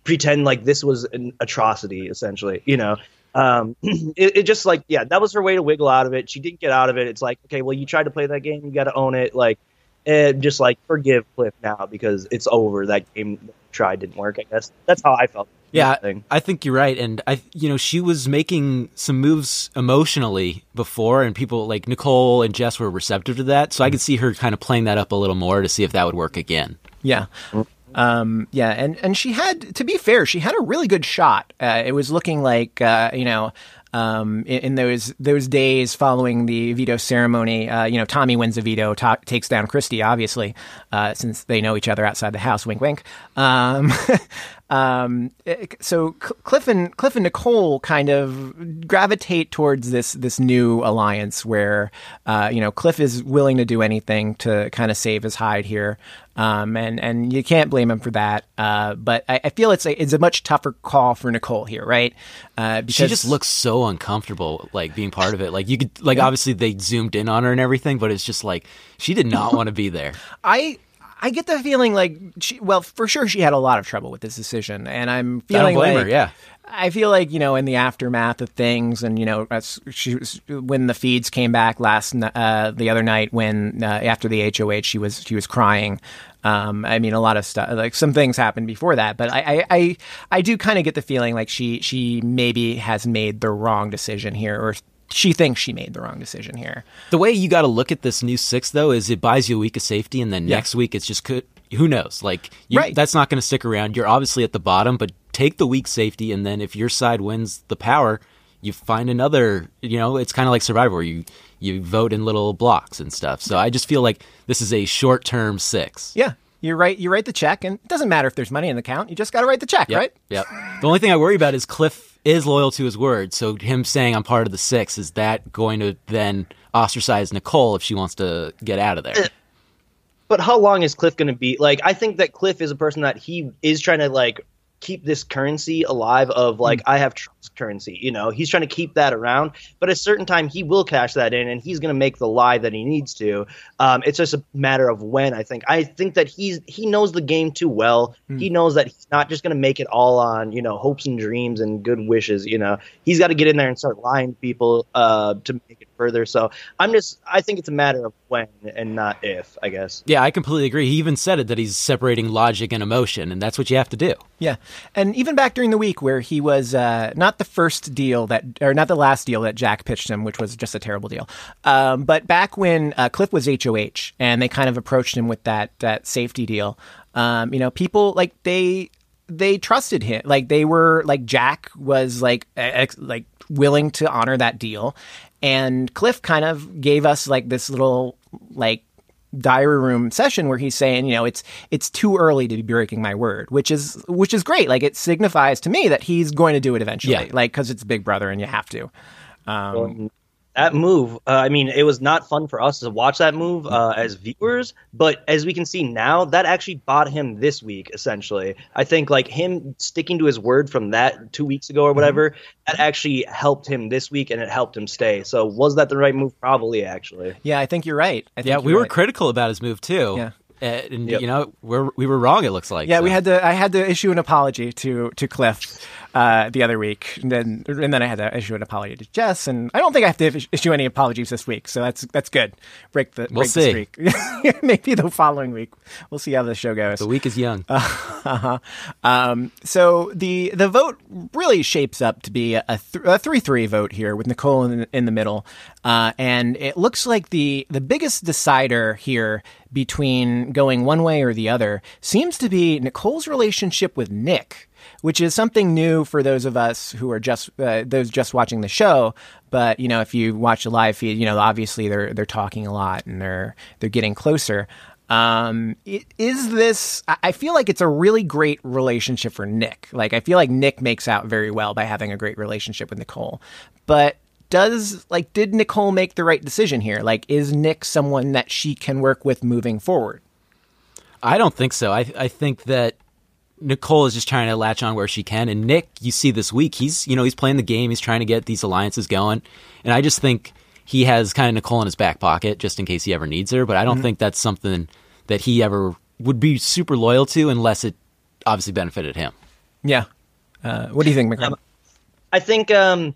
C: pretend like this was an atrocity, essentially. You know, um, it, it just like yeah, that was her way to wiggle out of it. She didn't get out of it. It's like okay, well, you tried to play that game, you got to own it. Like, and just like forgive Cliff now because it's over. That game tried didn't work. I guess that's how I felt.
B: Yeah,
C: Thing.
B: I think you're right, and I, you know, she was making some moves emotionally before, and people like Nicole and Jess were receptive to that. So I could see her kind of playing that up a little more to see if that would work again.
A: Yeah. Um, yeah, and, and she had, to be fair, she had a really good shot. Uh, it was looking like, uh, you know, um, in, in those those days following the veto ceremony. Uh, you know, Tommy wins the veto, ta- takes down Christie, obviously, uh, since they know each other outside the house. Wink, wink. Um, um, so Cliff and Cliff and Nicole kind of gravitate towards this this new alliance where uh, you know Cliff is willing to do anything to kind of save his hide here, um, and and you can't blame him for that. Uh, but I, I feel it's a it's a much tougher call for Nicole here, right? Uh, because
B: She just looks so uncomfortable, like being part of it. Like you could, like obviously they zoomed in on her and everything, but it's just like she did not want to be there.
A: I I get the feeling like she well for sure she had a lot of trouble with this decision, and I'm feeling
B: blame
A: like
B: her. Yeah,
A: I feel like you know in the aftermath of things, and you know as she was when the feeds came back last uh, the other night when uh, after the HOH she was she was crying. Um, I mean, a lot of stuff like some things happened before that, but I I, I, I do kind of get the feeling like she she maybe has made the wrong decision here, or she thinks she made the wrong decision here.
B: the way you got to look at this new six though is it buys you a week of safety, and then
A: Yeah.
B: next week it's just could. Who knows? Like you,
A: Right.
B: that's not going to stick around. You're obviously at the bottom, but take the weak safety, and then if your side wins the power, you find another. You know, it's kind of like Survivor, where you you vote in little blocks and stuff. So I just feel like this is a short term six.
A: Yeah, you write you write the check, and it doesn't matter if there's money in the account. You just got to write the check,
B: Yep,
A: right?
B: Yep. The only thing I worry about is Cliff is loyal to his word. So him saying I'm part of the six is that going to then ostracize Nicole if she wants to get out of there?
C: But how long is Cliff going to be? Like, I think that Cliff is a person that he is trying to like keep this currency alive. Of like, I have trust currency. You know, he's trying to keep that around. But at a certain time, he will cash that in, and he's going to make the lie that he needs to. Um, it's just a matter of when. I think. I think that he's he knows the game too well. He knows that he's not just going to make it all on you know hopes and dreams and good wishes. You know, he's got to get in there and start lying to people uh, to make it further. So I'm just. I think it's a matter of when and not if. I guess.
B: Yeah, I completely agree. He even said it that he's separating logic and emotion, and that's what you have to do.
A: Yeah, and even back during the week where he was uh, not the first deal that, or not the last deal that Jack pitched him, which was just a terrible deal. Um, but back when uh, Cliff was HOH and they kind of approached him with that that safety deal, um, you know, people like they they trusted him. Like they were like Jack was like ex- like willing to honor that deal, and Cliff kind of gave us like this little like diary room session where he's saying, you know, it's it's too early to be breaking my word, which is which is great. Like it signifies to me that he's going to do it eventually,
B: Yeah.
A: like because it's Big Brother and you have to.
C: Um, that move, uh, I mean, it was not fun for us to watch that move uh, as viewers, but as we can see now, that actually bought him this week, essentially. I think, like, him sticking to his word from that two weeks ago or whatever, that actually helped him this week and it helped him stay. So, was that the right move? Probably, actually.
A: Yeah, I think you're right. I think
B: Yeah,
A: you're
B: we were
A: right.
B: critical about his move too.
A: Yeah.
B: Uh, and
C: Yep.
B: you know we're, we were wrong. It looks like.
A: Yeah,
B: so.
A: we had to. I had to issue an apology to to Cliff uh, the other week, and then and then I had to issue an apology to Jess, and I don't think I have to issue any apologies this week, so that's that's good. Break the
B: We'll
A: break
B: see.
A: the streak. Maybe the following week. We'll see how the show goes.
B: The week is young.
A: Uh-huh. Um, so the the vote really shapes up to be a, th- a three three vote here with Nicole in, in the middle, uh, and it looks like the the biggest decider here between going one way or the other seems to be Nicole's relationship with Nick. Which is something new for those of us who are just uh, those just watching the show. But you know, if you watch the live feed, you know obviously they're they're talking a lot and they're they're getting closer. Um, is this? I- feel like it's a really great relationship for Nick. Like I feel like Nick makes out very well by having a great relationship with Nicole. But does like did Nicole make the right decision here? Like is Nick someone that she can work with moving forward?
B: I don't think so. I I think that Nicole is just trying to latch on where she can, and Nick, you see this week, he's you know he's playing the game. He's trying to get these alliances going, and I just think he has kind of Nicole in his back pocket just in case he ever needs her. But I don't think that's something that he ever would be super loyal to unless it obviously benefited him.
A: Yeah. Uh, what do you think, McCrae?
C: I think um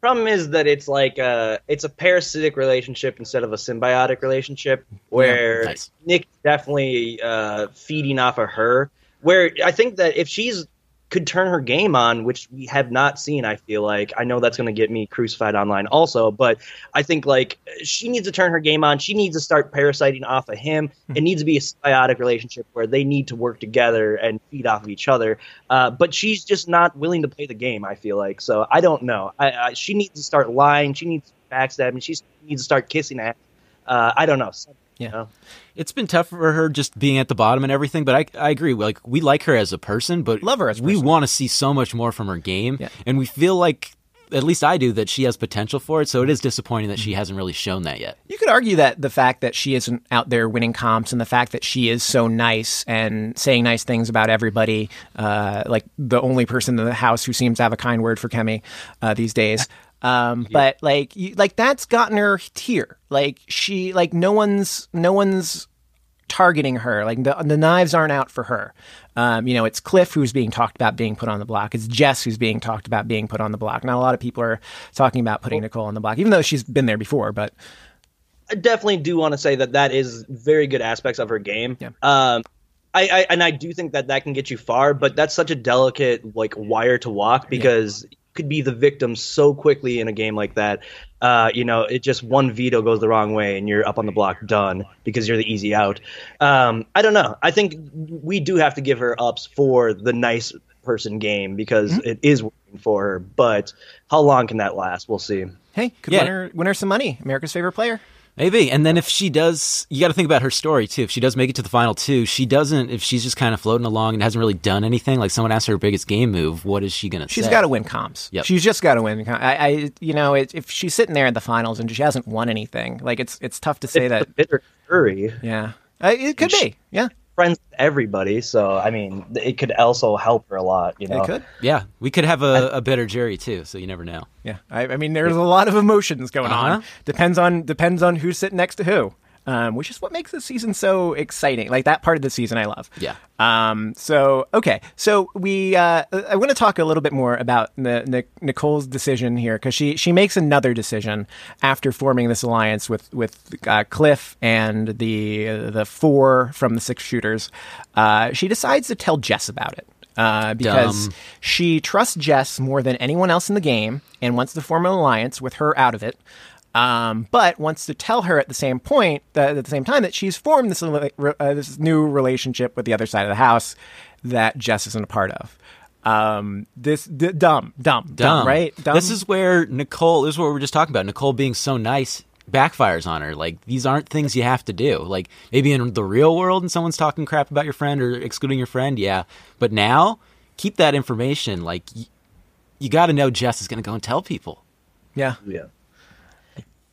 C: problem is that it's like uh it's a parasitic relationship instead of a symbiotic relationship where
B: nice.
C: Nick definitely uh feeding off of her where I think that if she's could turn her game on, which we have not seen. I feel like I know that's going to get me crucified online also, but I think like she needs to turn her game on. She needs to start parasiting off of him. It needs to be a symbiotic relationship where they need to work together and feed off of each other. Uh, but she's just not willing to play the game. I feel like so. I don't know. I, I, she needs to start lying. She needs to backstab, and she needs to start kissing at. Uh, I don't know.
A: Yeah.
C: Know?
B: It's been tough for her just being at the bottom and everything, but I, I agree. Like we like her as a person, but
A: Love her as
B: we want to see so much more from her game,
A: Yeah.
B: and we feel like at least I do that she has potential for it. So it is disappointing that she
A: Mm-hmm.
B: hasn't really shown that yet.
A: You could argue that the fact that she isn't out there winning comps and the fact that she is so nice and saying nice things about everybody, uh, like the only person in the house who seems to have a kind word for Kemi uh, these days. Um, But like, you, like that's gotten her here. Like she, like no one's, no one's targeting her. Like the, the knives aren't out for her. Um, you know, it's Cliff who's being talked about being put on the block. It's Jess who's being talked about being put on the block. Not a lot of people are talking about putting Nicole on the block, even though she's been there before. But
C: I definitely do want to say that that is very good aspects of her game.
A: Yeah.
C: Um, I, I and I do think that that can get you far, but that's such a delicate like wire to walk because you could be the victim so quickly in a game like that. Uh, you know, it just one veto goes the wrong way and you're up on the block done because you're the easy out. Um, I don't know. I think we do have to give her ups for the nice person game because
A: Mm-hmm.
C: it is working for her. But how long can that last? We'll see.
A: hey, could
B: Yeah.
A: win, her, win her some money. America's favorite player.
B: Maybe. And then if she does, you got to think about her story too. If she does make it to the final two, she doesn't, if she's just kind of floating along and hasn't really done anything, like someone asked her biggest game move, what is she going to say?
A: She's got to win comps.
B: Yep.
A: She's just got to win. com- I, I you know, it, if she's sitting there in the finals and she hasn't won anything, like it's it's tough to say that.
C: Bitter Curry.
A: Yeah, uh, it could be. Yeah,
C: friends with everybody. So I mean, it could also help her a lot. You know,
A: it could.
B: Yeah. We could have a, a bitter jury too, so you never know.
A: Yeah, I, I mean, there's a lot of emotions going on.
B: Uh-huh.
A: Depends on depends on who's sitting next to who, um, which is what makes the season so exciting. Like that part of the season, I love.
B: Yeah.
A: Um. So okay. So we. Uh, I want to talk a little bit more about the, the Nicole's decision here because she she makes another decision after forming this alliance with with uh, Cliff and the the four from the six shooters. Uh, she decides to tell Jess about it. Uh, because
B: Dumb.
A: she trusts Jess more than anyone else in the game and wants to form an alliance with her out of it. Um, but wants to tell her at the same point, that, at the same time, that she's formed this uh, this new relationship with the other side of the house that Jess isn't a part of. Um, this d- dumb, dumb, dumb,
B: Dumb.
A: right? Dumb.
B: This is where Nicole, this is what we were just talking about. Nicole being so nice backfires on her. Like, these aren't things you have to do. Like, maybe in the real world and someone's talking crap about your friend or excluding your friend, yeah. But now, keep that information. Like, y- you got to know Jess is going to go and tell people.
A: yeah,
C: Yeah.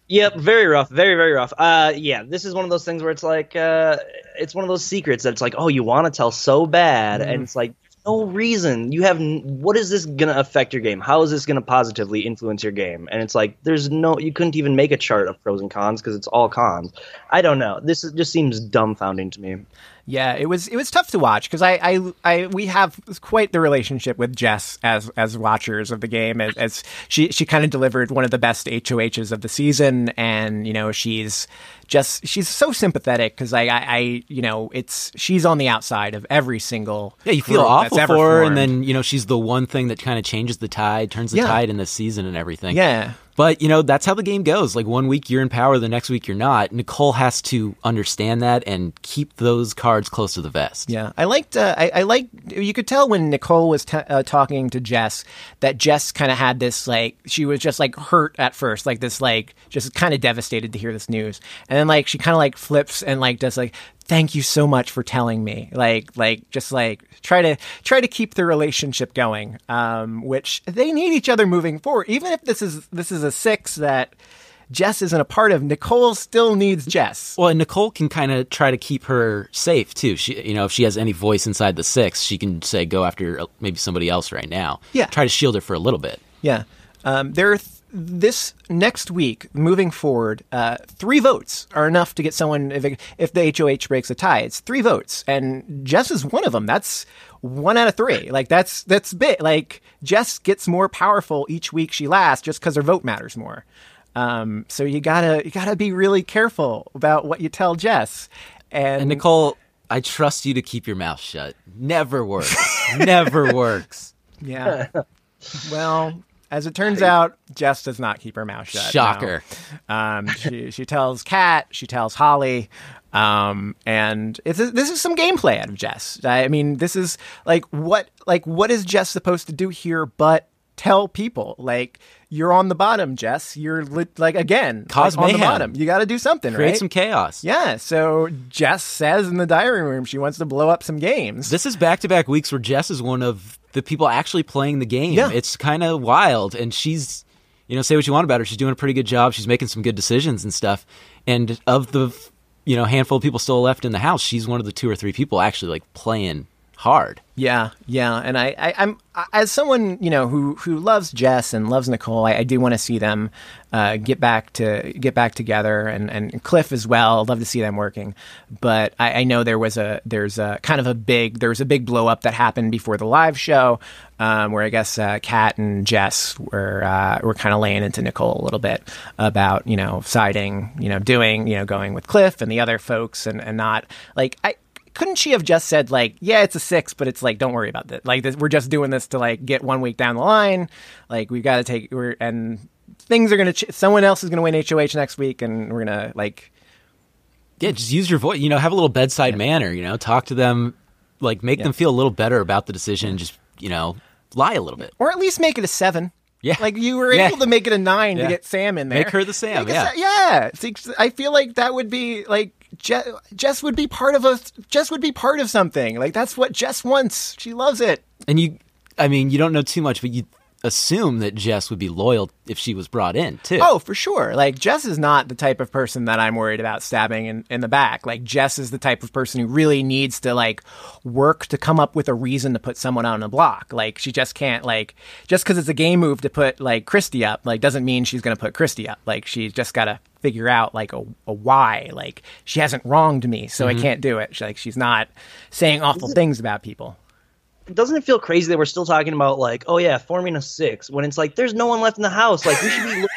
C: Yep, very rough, very very rough. Uh, yeah, this is one of those things where it's like, uh, it's one of those secrets that it's like, oh, you want to tell so bad, and it's like, no reason. You have, n- what is this gonna affect your game? How is this gonna positively influence your game? And it's like, there's no, you couldn't even make a chart of pros and cons because it's all cons. I don't know. This is, just seems dumbfounding to me.
A: Yeah, it was it was tough to watch because I, I I we have quite the relationship with Jess as as watchers of the game as, as she she kind of delivered one of the best HOHs of the season and you know she's just she's so sympathetic because I, I I you know it's she's on the outside of every single
B: Yeah, you feel awful for her, and then, you know, she's the one thing that kind of changes the tide, turns the
A: Yeah.
B: tide in the season and everything.
A: yeah
B: But, you know, that's how the game goes. Like, one week you're in power, the next week you're not. Nicole has to understand that and keep those cards close to the vest.
A: Yeah, I liked. Uh, I, I liked. You could tell when Nicole was t- uh, talking to Jess that Jess kind of had this like she was just like hurt at first, like this like just kind of devastated to hear this news, and then like she kind of like flips and like does like thank you so much for telling me like like just like try to try to keep the relationship going um which they need each other moving forward even if this is this is a six that jess isn't a part of nicole still needs jess
B: Well, and Nicole can kind of try to keep her safe too. She, you know, if she has any voice inside the six, she can say go after uh, maybe somebody else right now.
A: Yeah.
B: try to shield her for a little bit.
A: Yeah. Um, there are th- this next week, moving forward, uh, three votes are enough to get someone if, if the HOH breaks a tie. It's three votes, and Jess is one of them. That's one out of three. Like that's that's big. Like Jess gets more powerful each week she lasts, just because her vote matters more. Um, so you gotta you gotta be really careful about what you tell Jess. And,
B: And Nicole, I trust you to keep your mouth shut. Never works. Never works.
A: Yeah. well, as it turns out, Jess does not keep her mouth shut. no.
B: Shocker.
A: Um, she she tells Kat, she tells Holly, um, and it's, this is some gameplay out of Jess. I mean, this is like what like what is Jess supposed to do here? But tell people like you're on the bottom, Jess. You're li- like again
B: Cause
A: like, on the bottom. You got to do something,
B: Create
A: right?
B: some chaos.
A: yeah. So Jess says in the diary room she wants to blow up some games.
B: This is back to back weeks where Jess is one of the people actually playing the game.
A: Yeah.
B: It's kind of wild. And she's, you know, say what you want about her. She's doing a pretty good job. She's making some good decisions and stuff. And of the, you know, handful of people still left in the house, she's one of the two or three people actually like playing hard.
A: Yeah, yeah, and I, I, I'm I- as someone you know who who loves Jess and loves Nicole, I, I do want to see them uh, get back to get back together, and, and Cliff as well. I'd love to see them working, but I, I know there was a there's a kind of a big there was a big blow up that happened before the live show, um, where I guess uh, Kat and Jess were uh, were kind of laying into Nicole a little bit about you know siding, you know doing you know going with Cliff and the other folks, and and not like I couldn't she have just said like, yeah, it's a six, but it's like, don't worry about that. Like, this, we're just doing this to like get one week down the line. Like, we've got to take we're and things are gonna. Ch- someone else is gonna win HOH next week, and we're gonna like,
B: Yeah, just use your voice. You know, have a little bedside manner. You know, talk to them, like make them feel a little better about the decision. Just you know, lie a little bit.
A: or at least make it a seven.
B: Yeah.
A: like you were
B: Yeah.
A: able to make it a nine
B: Yeah.
A: to get Sam in there.
B: Make her the Sam,
A: Make
B: yeah.
A: Yeah. See, I feel like that would be like Je- Jess would be part of a Jess would be part of something. Like that's what Jess wants. She loves it.
B: And you, I mean, you don't know too much, but you assume that Jess would be loyal if she was brought in too.
A: Oh, for sure. Like Jess is not the type of person that I'm worried about stabbing in, in the back. Like Jess is the type of person who really needs to like work to come up with a reason to put someone on the block. Like she just can't like just because it's a game move to put like Christie up, like doesn't mean she's gonna put Christie up. Like she's just gotta figure out like a, a why. Like she hasn't wronged me, so I mm-hmm. can't do it. She, like she's not saying awful things about people.
C: doesn't it feel crazy that we're still talking about like, oh yeah, forming a six when it's like there's no one left in the house. Like we should be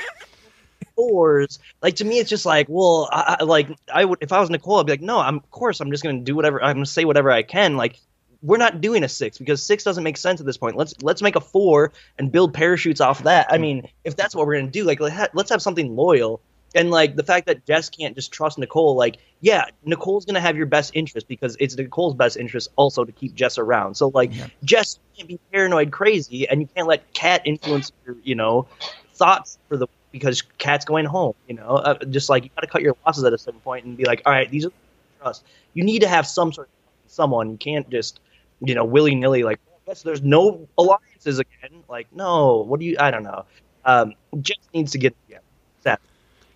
C: fours. Like to me, it's just like, well, I, I, like I would if I was Nicole, I'd be like, no, I'm of course I'm just gonna do whatever I'm gonna say whatever I can. Like we're not doing a six because six doesn't make sense at this point. Let's let's make a four and build parachutes off that. I mm. mean, if that's what we're gonna do, like let ha- let's have something loyal. And like the fact that Jess can't just trust Nicole, like yeah, Nicole's gonna have your best interest because it's Nicole's best interest also to keep Jess around. So like Jess can't be paranoid crazy, and you can't let Kat influence your you know thoughts for the because Kat's going home. You know, uh, just like you got to cut your losses at a certain point and be like, all right, these are the you trust. You need to have some sort of someone. You can't just you know willy nilly like. I guess there's no alliances again. Like, no, what do you? I don't know. Um, Jess needs to get together.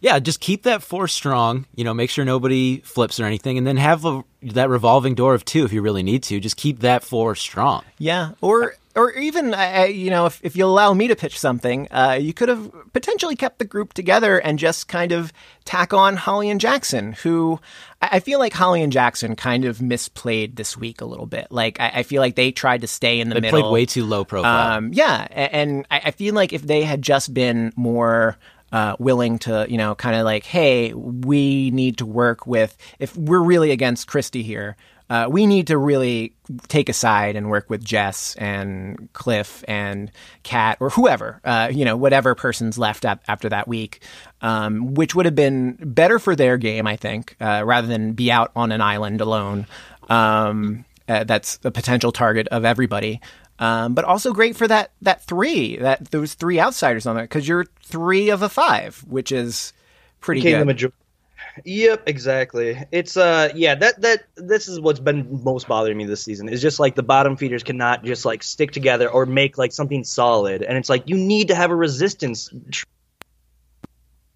B: Yeah, just keep that four strong. You know, make sure nobody flips or anything, and then have a, that revolving door of two if you really need to. Just keep that four strong.
A: Yeah, or or even I- you know if, if you allow me to pitch something, uh, you could have potentially kept the group together and just kind of tack on Holly and Jackson, who I feel like Holly and Jackson kind of misplayed this week a little bit. Like I, I feel like they tried to stay in the
B: They
A: middle.
B: played way too low profile.
A: Um, yeah, a- and I I feel like if they had just been more uh, willing to, you know, kind of like, hey, we need to work with, if we're really against Christie here, uh, we need to really take a side and work with Jess and Cliff and Kat or whoever, uh, you know, whatever person's left ap- after that week, um, which would have been better for their game, I think, uh, rather than be out on an island alone. Um, uh, that's a potential target of everybody. Um, but also great for that that three that those three outsiders on there because you're three of a five, which is pretty
C: became the
A: good.
C: majority. Yep, exactly. It's uh yeah, that that this is what's been most bothering me this season. Is just like the bottom feeders cannot just like stick together or make like something solid. And it's like you need to have a resistance tr-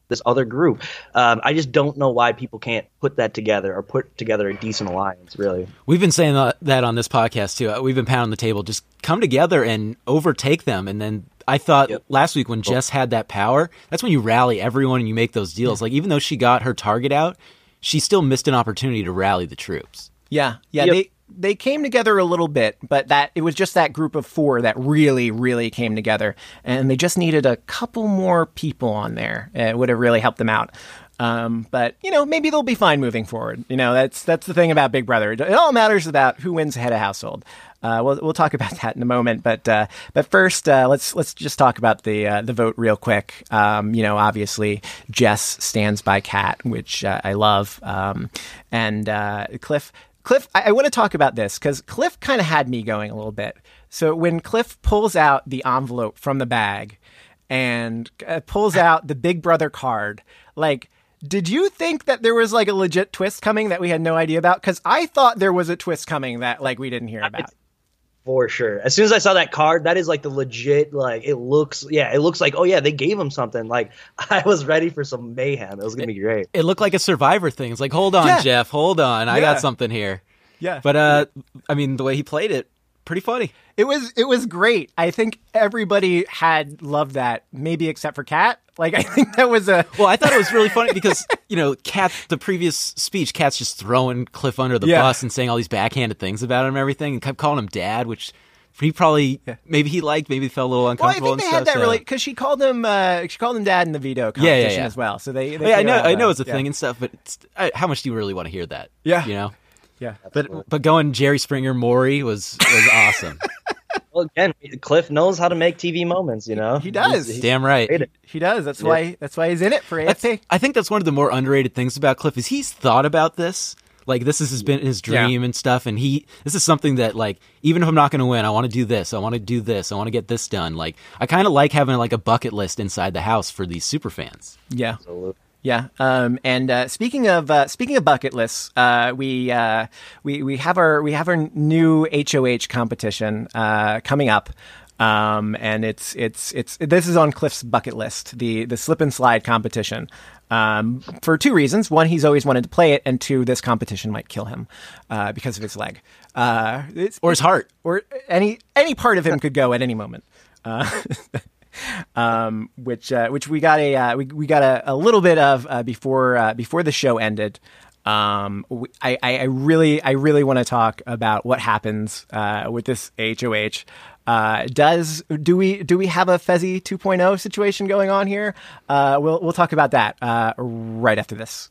C: this other group. Um, I just don't know why people can't put that together or put together a decent alliance, really.
B: We've been saying that- that on this podcast too. Uh, We've been pounding the table. Just come together and overtake them. And then I thought
C: Yep.
B: last week when Jess had that power, that's when you rally everyone and you make those deals. Like even though she got her target out, she still missed an opportunity to rally the troops.
A: Yeah, yeah.
C: Yep.
A: They they came together a little bit, but that it was just that group of four that really, really came together, and they just needed a couple more people on there. It would have really helped them out. Um, but you know, maybe they'll be fine moving forward. You know, that's that's the thing about Big Brother. It all matters about who wins head of household. Uh, we'll we'll talk about that in a moment, but uh, but first, uh, let's let's just talk about the uh, the vote real quick. Um, you know, obviously Jess stands by Kat, which uh, I love, um, and uh, Cliff. Cliff, I, I want to talk about this because Cliff kind of had me going a little bit. So when Cliff pulls out the envelope from the bag and uh, pulls out the Big Brother card, like did you think that there was like a legit twist coming that we had no idea about? Because I thought there was a twist coming that like we didn't hear about.
C: For sure. As soon as I saw that card, that is like the legit, like it looks, yeah, it looks like, oh yeah, they gave him something. Like I was ready for some mayhem. It was gonna be great.
B: It looked like a Survivor thing. It's like, hold on,
A: Yeah.
B: Jeff, hold on, I got something here.
A: Yeah,
B: But uh, I mean, the way he played it, pretty funny.
A: It was it was great. I think everybody had loved that, maybe except for Kat. Like I think that was a
B: Well, I thought it was really funny because you know, Kat, the previous speech, Kat's just throwing Cliff under the
A: Yeah.
B: bus and saying all these backhanded things about him and everything, and kept calling him dad, which he probably maybe he liked, maybe felt a little uncomfortable.
A: Well, I think they
B: and
A: had that
B: so-
A: really because she called him uh, she called him dad in the veto
B: Yeah, yeah,
A: competition
B: yeah.
A: as well. So they, they
B: Yeah, I know,
A: out
B: I know it's a
A: Yeah.
B: thing and stuff, but it's, I, how much do you really want to hear that?
A: Yeah.
B: you know.
A: Yeah,
B: But but going Jerry Springer Maury was was awesome.
C: Well, again, Cliff knows how to make TV moments. You know,
A: He does.
C: He's- he's
B: Damn right.
C: great
A: he does. That's why that's why he's in it for
B: That's-
A: AFC.
B: I think that's one of the more underrated things about Cliff is he's thought about this. Like this has been his dream and stuff, and he this is something that like even if I'm not going to win, I want to do this, I want to do this, I want to get this done. Like I kind of like having like a bucket list inside the house for these super fans.
A: Yeah.
C: Absolutely.
A: Yeah, um, and uh, speaking of uh, speaking of bucket lists, uh, we uh, we we have our we have our new HOH competition uh, coming up, um, and it's it's it's this is on Cliff's bucket list the the slip and slide competition. Um, for two reasons: one, he's always wanted to play it, and two, this competition might kill him uh, because of his leg, uh,
B: Or his heart.
A: or any any part of him could go at any moment. Uh, um, which uh, which we got a uh, we, we got a, a little bit of uh, before uh, before the show ended. Um, I, I really I really want to talk about what happens uh, with this HOH. Uh, does do we do we have a Fessy 2.0 situation going on here? We'll we'll talk about that right after this.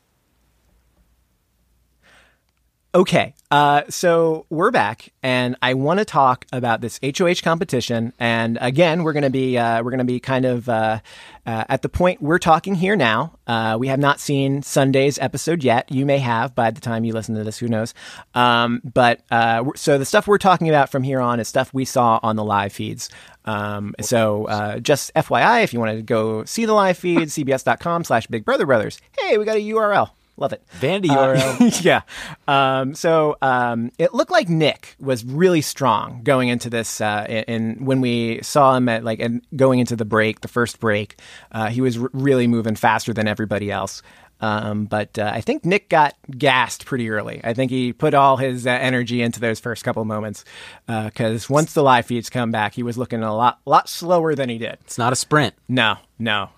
A: Okay, uh, so we're back, and I want to talk about this HOH competition. And again, we're going to be uh, we're going to be kind of uh, uh, at the point we're talking here now. Uh, we have not seen Sunday's episode yet. You may have by the time you listen to this. Who knows? Um, but uh, so the stuff we're talking about from here on is stuff we saw on the live feeds. Um, so just FYI, if you want to go see the live feed, cbs.com slash Big Brother Brothers. Hey, we got a URL. Love it.
B: Vanity
A: Uh, yeah. Um, so um, it looked like Nick was really strong going into this. Uh, and when we saw him at like and going into the break, the first break, uh, he was r- really moving faster than everybody else. Um, but uh, I think Nick got gassed pretty early. I think he put all his uh, energy into those first couple moments because once the live feeds come back, he was looking a lot lot slower than he did.
B: It's not a sprint.
A: No, no.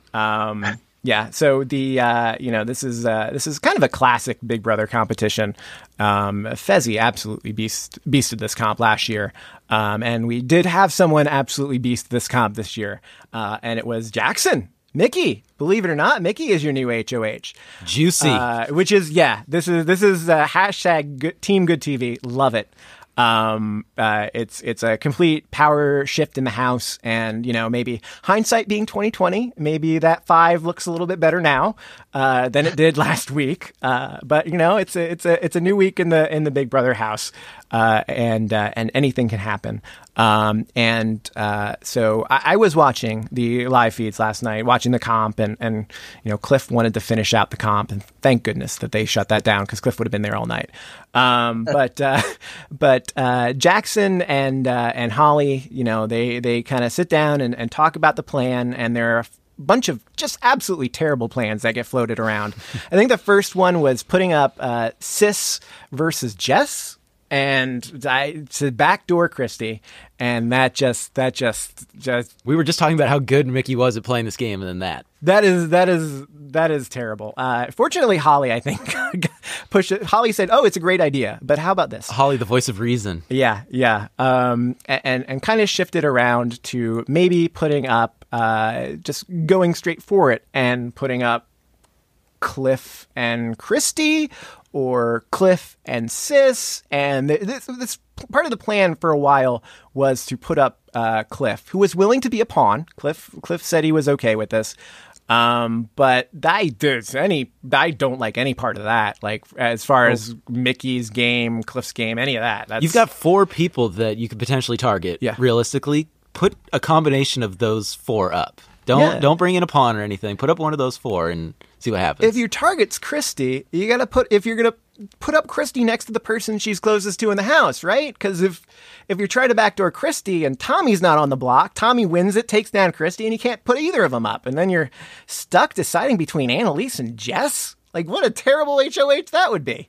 A: Yeah. So the uh, you know this is uh, this is kind of a classic Big Brother competition. Um, Fessy absolutely beast beasted this comp last year, um, and we did have someone absolutely beast this comp this year, uh, and it was Jackson. Michie, believe it or not, Michie is your new HOH.
B: Juicy.
A: Uh, which is yeah, this is this is uh, hashtag good, Team Good TV. Love it. Um, uh, it's it's a complete power shift in the house, and you know maybe hindsight being twenty twenty, maybe that five looks a little bit better now uh, than it did last week. Uh, but you know it's a it's a it's a new week in the in the Big Brother house, uh, and uh, and anything can happen. Um, and uh, so I, I was watching the live feeds last night, watching the comp, and and you know Cliff wanted to finish out the comp, and thank goodness that they shut that down because Cliff would have been there all night. Um, but uh, but uh, Jackson and uh, and Holly, you know, they they kind of sit down and, and talk about the plan, and there are a bunch of just absolutely terrible plans that get floated around. I think the first one was putting up uh, Sis versus Jess and I to backdoor Christie, and that just that just just
B: we were just talking about how good Michie was at playing this game, and then that.
A: that is that is that is terrible. Uh, fortunately, Holly, I think, push it. Holly said, "Oh, it's a great idea, but how about this?"
B: Holly, the voice of reason.
A: Yeah, yeah, um, and and kind of shifted around to maybe putting up, uh, just going straight for it and putting up Cliff and Christie or Cliff and Sis. And this, this part of the plan for a while was to put up uh, Cliff, who was willing to be a pawn. Cliff Cliff said he was okay with this. Um, but I there's any I don't like any part of that. Like as far as Michie's game, Cliff's game, any of that. That's,
B: You've got four people that you could potentially target.
A: Yeah.
B: Realistically, put a combination of those four up. Don't
A: Yeah.
B: don't bring in a pawn or anything. Put up one of those four and see what happens.
A: if your target's Christie, you gotta put if you're gonna put up Christie next to the person she's closest to in the house, right? Because if if you're trying to backdoor Christie and Tommy's not on the block, Tommy wins it, takes down Christie, and you can't put either of them up, and then you're stuck deciding between Analyse and Jess. Like what a terrible HOH that would be.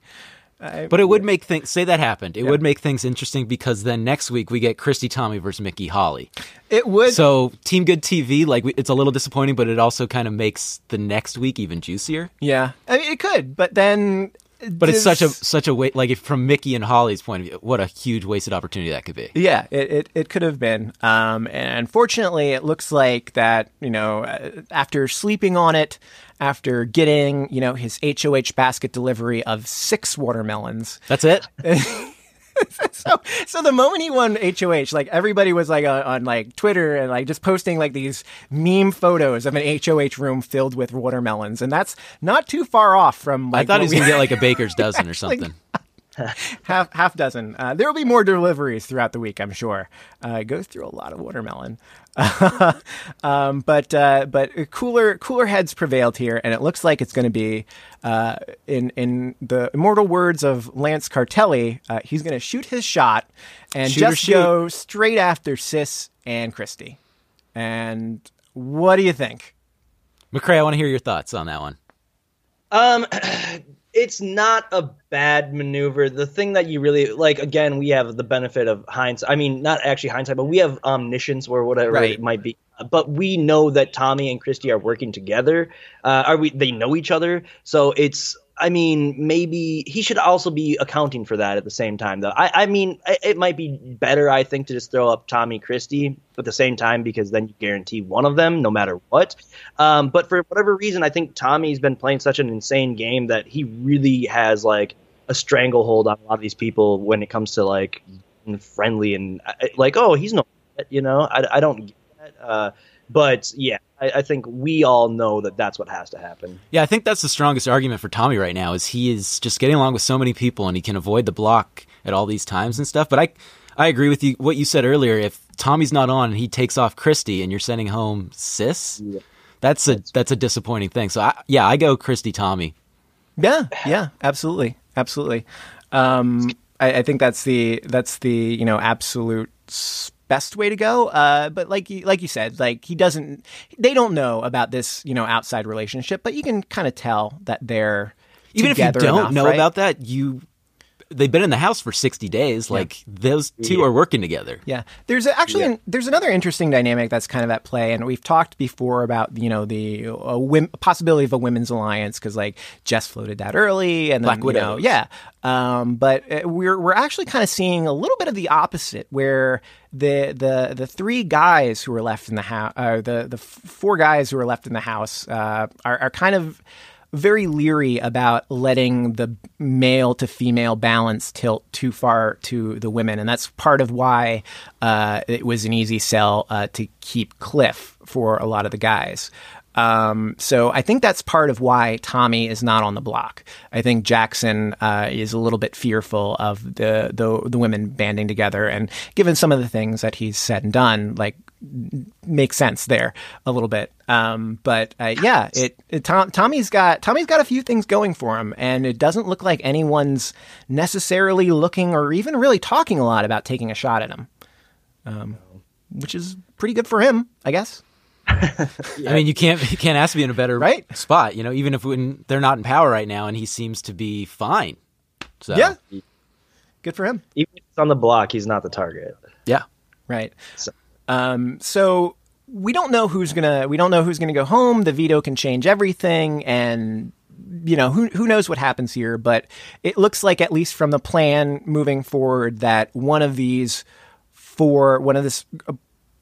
B: But it would make things say that happened. It would make things interesting because then next week we get Christie Tommy versus Michie Holly.
A: It would.
B: So Team Good TV, like it's a little disappointing, but it also kind of makes the next week even juicier.
A: yeah, I mean it could, but then.
B: But it's such a such a way like if from Michie and Holly's point of view, what a huge wasted opportunity that could be.
A: Yeah, it, it, it could have been. Um, and unfortunately, it looks like that, you know, uh, after sleeping on it, after getting, you know, his HOH basket delivery of six watermelons.
B: That's it.
A: So, so the moment he won HOH, like everybody was like on, on like Twitter and like just posting like these meme photos of an HOH room filled with watermelons. And that's not too far off from like
B: I thought he was
A: we-
B: gonna get like a baker's dozen or something.
A: half half dozen. Uh, there will be more deliveries throughout the week, I'm sure. Uh, it goes through a lot of watermelon, um, but uh, but cooler cooler heads prevailed here, and it looks like it's going to be uh, in in the immortal words of Lance Cartelli. Uh, he's going to shoot his shot and
B: Shoot
A: just
B: shoot.
A: go straight after Sis and Christie. And what do you think?
B: McCrae, I want to hear your thoughts on that one.
C: Um, it's not a bad maneuver. The thing that you really like, again, we have the benefit of hindsight. I mean, not actually hindsight, but we have omniscience or whatever
A: Right.
C: it might be. But we know that Tommy and Christie are working together. Uh, are we? They know each other, so it's. I mean, maybe he should also be accounting for that at the same time, though. I, I mean, it, might be better, I think, to just throw up Tommy Christie at the same time because then you guarantee one of them, no matter what. Um, but for whatever reason, I think Tommy's been playing such an insane game that he really has like a stranglehold on a lot of these people when it comes to like friendly and uh, like, oh, he's no, you know, I, I don't get that. Uh, but yeah, I, I think we all know that that's what has to happen.
B: Yeah, I think that's the strongest argument for Tommy right now is he is just getting along with so many people and he can avoid the block at all these times and stuff. But I I agree with you what you said earlier. If Tommy's not on and he takes off Christie and you're sending home Sis, that's a that's a disappointing thing. So I, yeah, I go Christie Tommy.
A: Yeah, yeah, absolutely, absolutely. Um, I, I think that's the that's the you know absolute s- best way to go. Uh, but like you, like you said, like he doesn't, they don't know about this you know outside relationship, but you can kind of tell that they're
B: Even if you don't
A: enough,
B: know
A: right?
B: about that, you they've been in the house for 60 days. Like those two are working together.
A: Yeah, there's actually an, there's another interesting dynamic that's kind of at play, and we've talked before about you know the uh, wim- possibility of a women's alliance because like Jess floated that early, and then,
B: Black
A: you know, yeah. Um, but uh, we're we're actually kind of seeing a little bit of the opposite, where the the the three guys who are left in the house, uh, the the f- four guys who are left in the house, uh, are are kind of very leery about letting the male to female balance tilt too far to the women, and that's part of why uh, it was an easy sell uh, to keep Cliff for a lot of the guys. Um, so I think that's part of why Tommy is not on the block. I think Jackson uh, is a little bit fearful of the, the the women banding together, and given some of the things that he's said and done, like makes sense there a little bit. Um, but uh, yeah, it, it Tom, Tommy's got Tommy's got a few things going for him, and it doesn't look like anyone's necessarily looking or even really talking a lot about taking a shot at him, um, which is pretty good for him, I guess.
B: I mean, you can't you can't ask to be in a better
A: Right?
B: spot. You know, even if when they're not in power right now, and he seems to be fine. So
A: Yeah, good for him.
C: Even if it's on the block, he's not the target.
B: yeah.
A: Right.
C: So-
A: Um, so we don't know who's gonna we don't know who's gonna go home. The veto can change everything, and you know, who who knows what happens here, but it looks like at least from the plan moving forward that one of these four, one of this uh,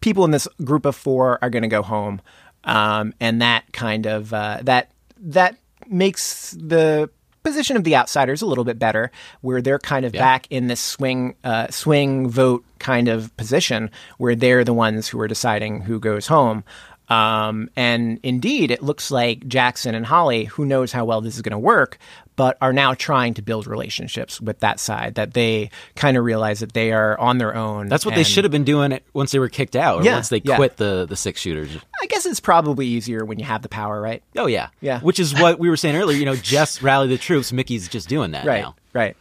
A: people in this group of four are going to go home, um, and that kind of uh, that that makes the position of the outsiders a little bit better, where they're kind of back in this swing uh, swing vote kind of position, where they're the ones who are deciding who goes home. Um, and indeed, it looks like Jackson and Holly, who knows how well this is going to work, but are now trying to build relationships with that side. That they kind of realize that they are on their own.
B: That's what they should have been doing once they were kicked out, or
A: Yeah,
B: once they
A: yeah.
B: quit the the six shooters.
A: I guess it's probably easier when you have the power, right?
B: Oh yeah,
A: Yeah.
B: Which is what we were saying earlier. You know, Jess rally the troops. Michie's just doing that
A: Right.
B: now.
A: Right.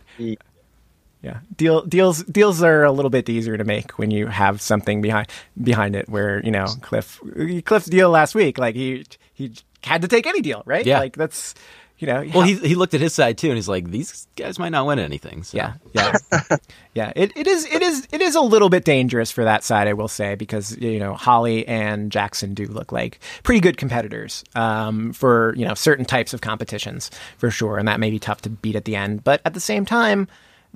A: Yeah. Deal deals deals are a little bit easier to make when you have something behind behind it where, you know, Cliff Cliff's deal last week, like he he had to take any deal, right?
B: Yeah.
A: Like that's you know
B: Well,
A: how-
B: he he looked at his side too, and he's like, "These guys might not win anything." So.
A: Yeah, yeah, yeah. It, it is it is it is a little bit dangerous for that side, I will say, because you know Holly and Jackson do look like pretty good competitors um, for you know certain types of competitions for sure, and that may be tough to beat at the end. But at the same time,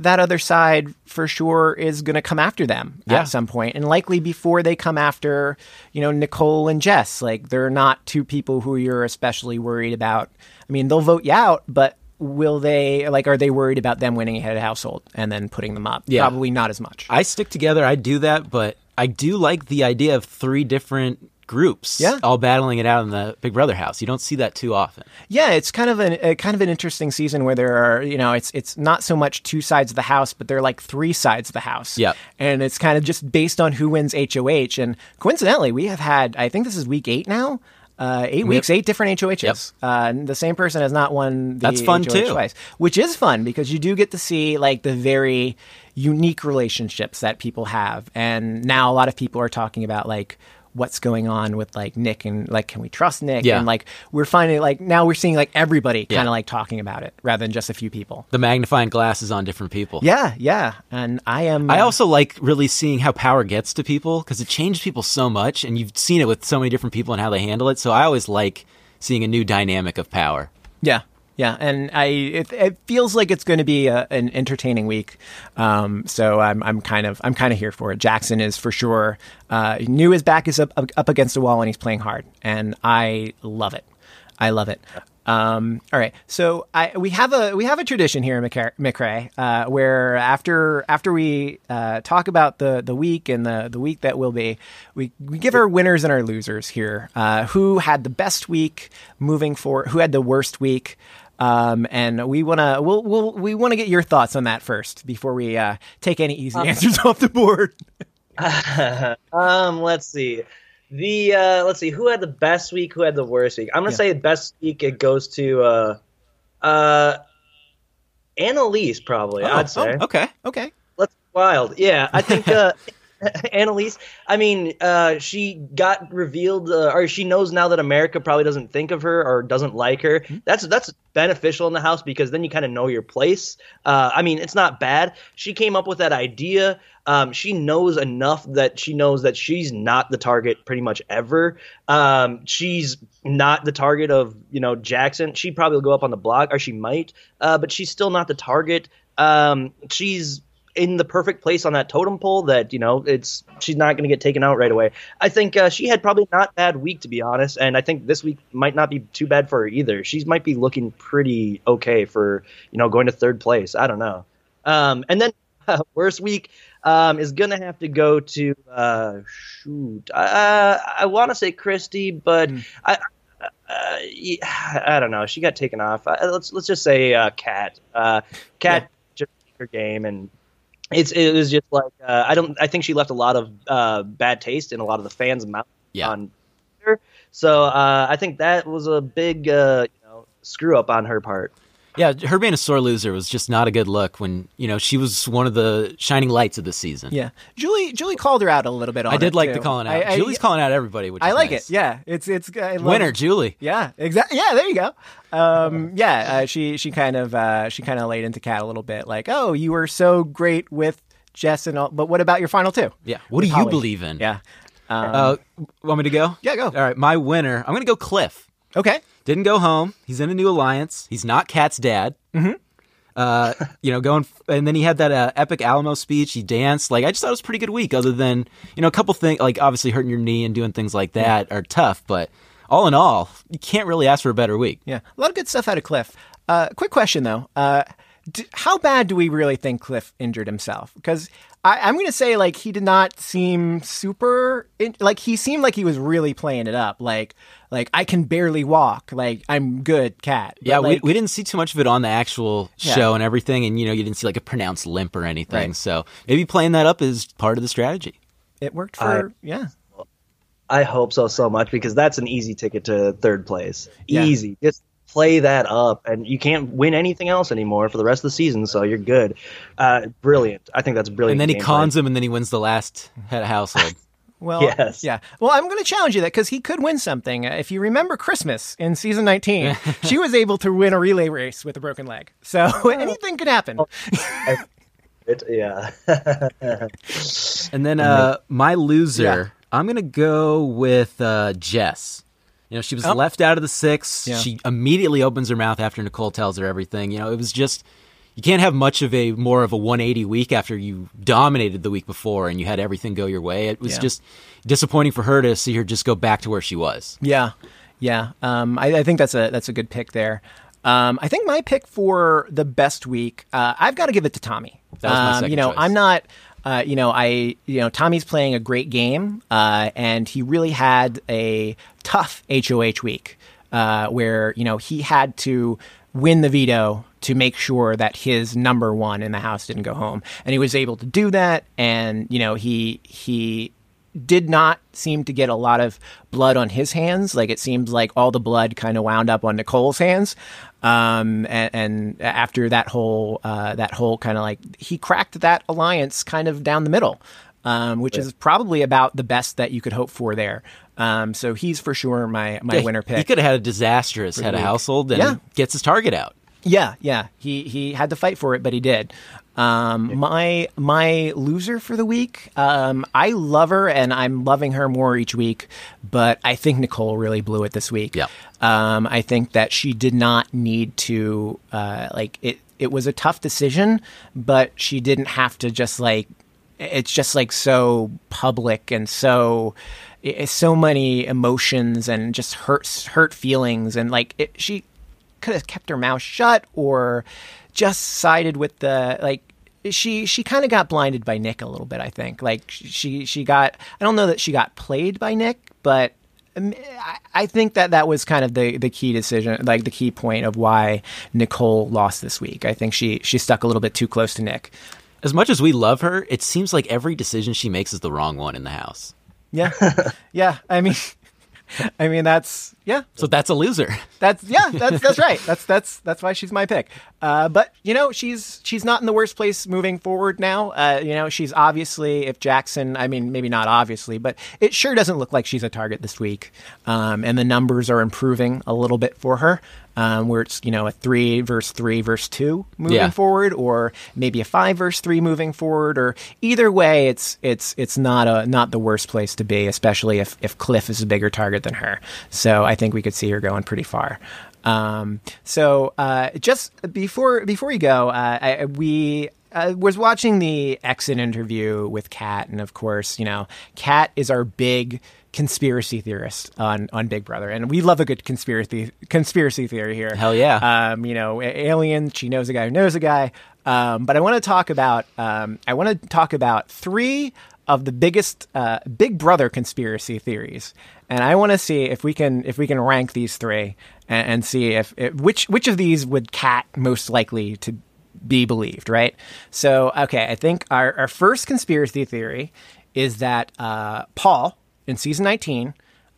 A: that other side for sure is going to come after them
B: Yeah.
A: at some point, and likely before they come after you know Nicole and Jess. Like they're not two people who you're especially worried about. I mean, they'll vote you out, but will they like are they worried about them winning ahead of household and then putting them up
B: Yeah.
A: probably not as much
B: I stick together. I do that, but I do like the idea of three different groups,
A: Yeah.
B: all battling it out in the Big Brother house. You don't see that too often.
A: yeah it's kind of an a kind of an interesting season where there are you know it's it's not so much two sides of the house but they're like three sides of the house
B: Yep.
A: and it's kind of just based on who wins HOH and coincidentally we have had I think this is week 8 now uh, eight weeks, eight different HOHs.
B: Yep.
A: Uh, the same person has not won the
B: That's fun,
A: HOH
B: too.
A: twice, which is fun because you do get to see like the very unique relationships that people have. And now a lot of people are talking about like what's going on with like Nick and like can we trust Nick?
B: Yeah.
A: And like we're finding like now we're seeing like everybody kind of
B: Yeah.
A: like talking about it rather than just a few people.
B: The magnifying glass is on different people.
A: Yeah, yeah. And I am
B: I
A: uh,
B: also like really seeing how power gets to people because it changes people so much, and you've seen it with so many different people and how they handle it. So I always like seeing a new dynamic of power.
A: Yeah, yeah, and I it, it feels like it's going to be a, an entertaining week. Um, so I'm I'm kind of I'm kind of here for it. Jackson is for sure. Uh, new his back is up up against the wall and he's playing hard, and I love it. I love it. Um, all right, so I, we have a we have a tradition here in McCra- McCrae uh, where after after we uh, talk about the the week and the the week that will be, we we give our winners and our losers here. Uh, who had the best week moving forward? Who had the worst week? Um, and we want to we'll, we'll we want to get your thoughts on that first before we uh, take any easy answers off the board.
C: um, let's see. The uh, let's see who had the best week, who had the worst week. I'm gonna
A: Yeah.
C: say best week it goes to uh, uh, Analyse probably. I'd say.
B: Oh, okay.
A: Okay.
C: Let's wild. Yeah, I think uh, Analyse. I mean, uh, she got revealed, uh, or she knows now that America probably doesn't think of her or doesn't like her. That's that's beneficial in the house because then you kind of know your place. Uh, I mean, it's not bad. She came up with that idea. Um, she knows enough that she knows that she's not the target pretty much ever. Um, she's not the target of you know Jackson. She probably will go up on the block, or she might, uh, but she's still not the target. Um, she's in the perfect place on that totem pole that you know it's she's not going to get taken out right away. I think uh, she had probably not bad week to be honest, and I think this week might not be too bad for her either. She might be looking pretty okay for you know going to third place. I don't know. Um, and then worst week um, is gonna have to go to uh, shoot. Uh, I want to say Christie, but I. Uh, I don't know. She got taken off. Uh, let's let's just say uh, Kat. Uh, Kat just her game, and it's it was just like uh, I don't. I think she left a lot of uh, bad taste in a lot of the fans' mouth
B: Yeah.
C: on Twitter. So uh, I think that was a big uh, you know screw up on her part.
B: Yeah, her being a sore loser was just not a good look when, you know, she was one of the shining lights of the season.
A: Yeah, Julie Julie called her out a little bit. on
B: I did
A: it,
B: like
A: too.
B: the calling out.
A: I, I,
B: Julie's calling out everybody, which
A: I like
B: nice.
A: it. Yeah, it's it's I love-
B: Winner, Julie.
A: Yeah, exactly. Yeah, there you go. Um, yeah, uh, she she kind of uh, she kind of laid into Kat a little bit, like, "Oh, you were so great with Jess and all, but what about your final two?
B: Yeah. What do
A: With
B: you believe in?
A: Yeah, um,
B: Uh, want me to go?
A: Yeah, go.
B: All right. My winner, I'm going to go Cliff.
A: Okay.
B: Didn't go home. He's in a new alliance. He's not Kat's dad. Mm-hmm. Uh, you know, going and then he had that uh, epic Alamo speech. He danced. Like I just thought it was a pretty good week. Other than you know a couple things like obviously hurting your knee and doing things like that are tough, but all in all, you can't really ask for a better week.
A: Yeah, a lot of good stuff out of Cliff. Uh, quick question though, uh, d- how bad do we really think Cliff injured himself? Because I, I'm going to say like he did not seem super. In, like he seemed like he was really playing it up. Like like I can barely walk. Like I'm good, Kat. But,
B: Yeah,
A: like,
B: we, we didn't see too much of it on the actual
A: Yeah.
B: show and everything, and you know you didn't see like a pronounced limp or anything.
A: Right.
B: So maybe playing that up is part of the strategy.
A: it worked for yeah.
C: I hope so so much because that's an easy ticket to third place.
A: Yeah.
C: Easy. Just play that up, and you can't win anything else anymore for the rest of the season. So you're good. Uh, brilliant. I think that's brilliant.
B: And then he cons
C: plan.
B: him, and then he wins the last head of household.
A: Well,
C: Yes.
A: yeah. Well, I'm going to challenge you that because he could win something. Uh, If you remember Christmas in season 19, she was able to win a relay race with a broken leg. So anything could happen.
C: It- yeah.
B: And then uh, my loser,
A: Yeah.
B: I'm gonna go with uh, Jess. You know, she was
A: Oh.
B: left out of the six.
A: Yeah.
B: She immediately opens her mouth after Nicole tells her everything. You know, it was just you can't have much of a more of a 180 week after you dominated the week before and you had everything go your way. It was
A: Yeah.
B: just disappointing for her to see her just go back to where she was.
A: Yeah, yeah. Um, I, I think that's a that's a good pick there. Um, I think my pick for the best week, uh, I've got to give it to Tommy.
B: That was my
A: um, You know,
B: choice.
A: I'm not. Uh, you know, I you know Tommy's playing a great game, uh, and he really had a tough HOH week uh, where you know he had to win the veto to make sure that his number one in the house didn't go home, and he was able to do that. And you know, he he did not seem to get a lot of blood on his hands. Like it seemed like all the blood kind of wound up on Nicole's hands. Um, and, and after that whole uh, that whole kind of like he cracked that alliance kind of down the middle, um, which is probably about the best that you could hope for there. Um, so he's for sure my my
B: Yeah,
A: winner pick.
B: He could have had a disastrous head of household and
A: Yeah.
B: gets his target out.
A: Yeah, yeah. He he had to fight for it, but he did. Um, my my loser for the week. Um, I love her, and I'm loving her more each week. But I think Nicole really blew it this week.
B: Yeah.
A: Um, I think that she did not need to. Uh, like it. It was a tough decision, but she didn't have to just like. It's just like so public and so. So many emotions and just hurt hurt feelings. And like it, she could have kept her mouth shut or just sided with the like she she kind of got blinded by Nick a little bit I think. Like she she got I don't know that she got played by Nick but um, I, I think that that was kind of the the key decision like the key point of why Nicole lost this week. I think she she stuck a little bit too close to Nick.
B: As much as we love her, it seems like every decision she makes is the wrong one in the house.
A: Yeah. Yeah I mean I mean that's yeah
B: So that's a loser.
A: That's yeah, that's that's right. That's that's that's why she's my pick. Uh, but you know, she's she's not in the worst place moving forward now. Uh, you know, she's obviously if Jackson, I mean, maybe not obviously, but it sure doesn't look like she's a target this week. Um, and the numbers are improving a little bit for her. Um, where it's you know a three verse three verse two moving
B: Yeah.
A: forward, or maybe a five verse three moving forward, or either way, it's it's it's not a not the worst place to be, especially if if Cliff is a bigger target than her. So I think we could see her going pretty far. Um, so uh, just before before you go, uh, I, we uh, was watching the exit interview with Kat, and of course, you know, Kat is our big conspiracy theorist on on Big Brother, and we love a good conspiracy conspiracy theory here.
B: Hell yeah.
A: Um, you know, alien. She knows a guy who knows a guy. Um, but I want to talk about. Um, I want to talk about three of the biggest uh, Big Brother conspiracy theories, and I want to see if we can if we can rank these three and, and see if, if which which of these would Kat most likely to be believed. Right. So okay, I think our our first conspiracy theory is that uh, Paul in season nineteen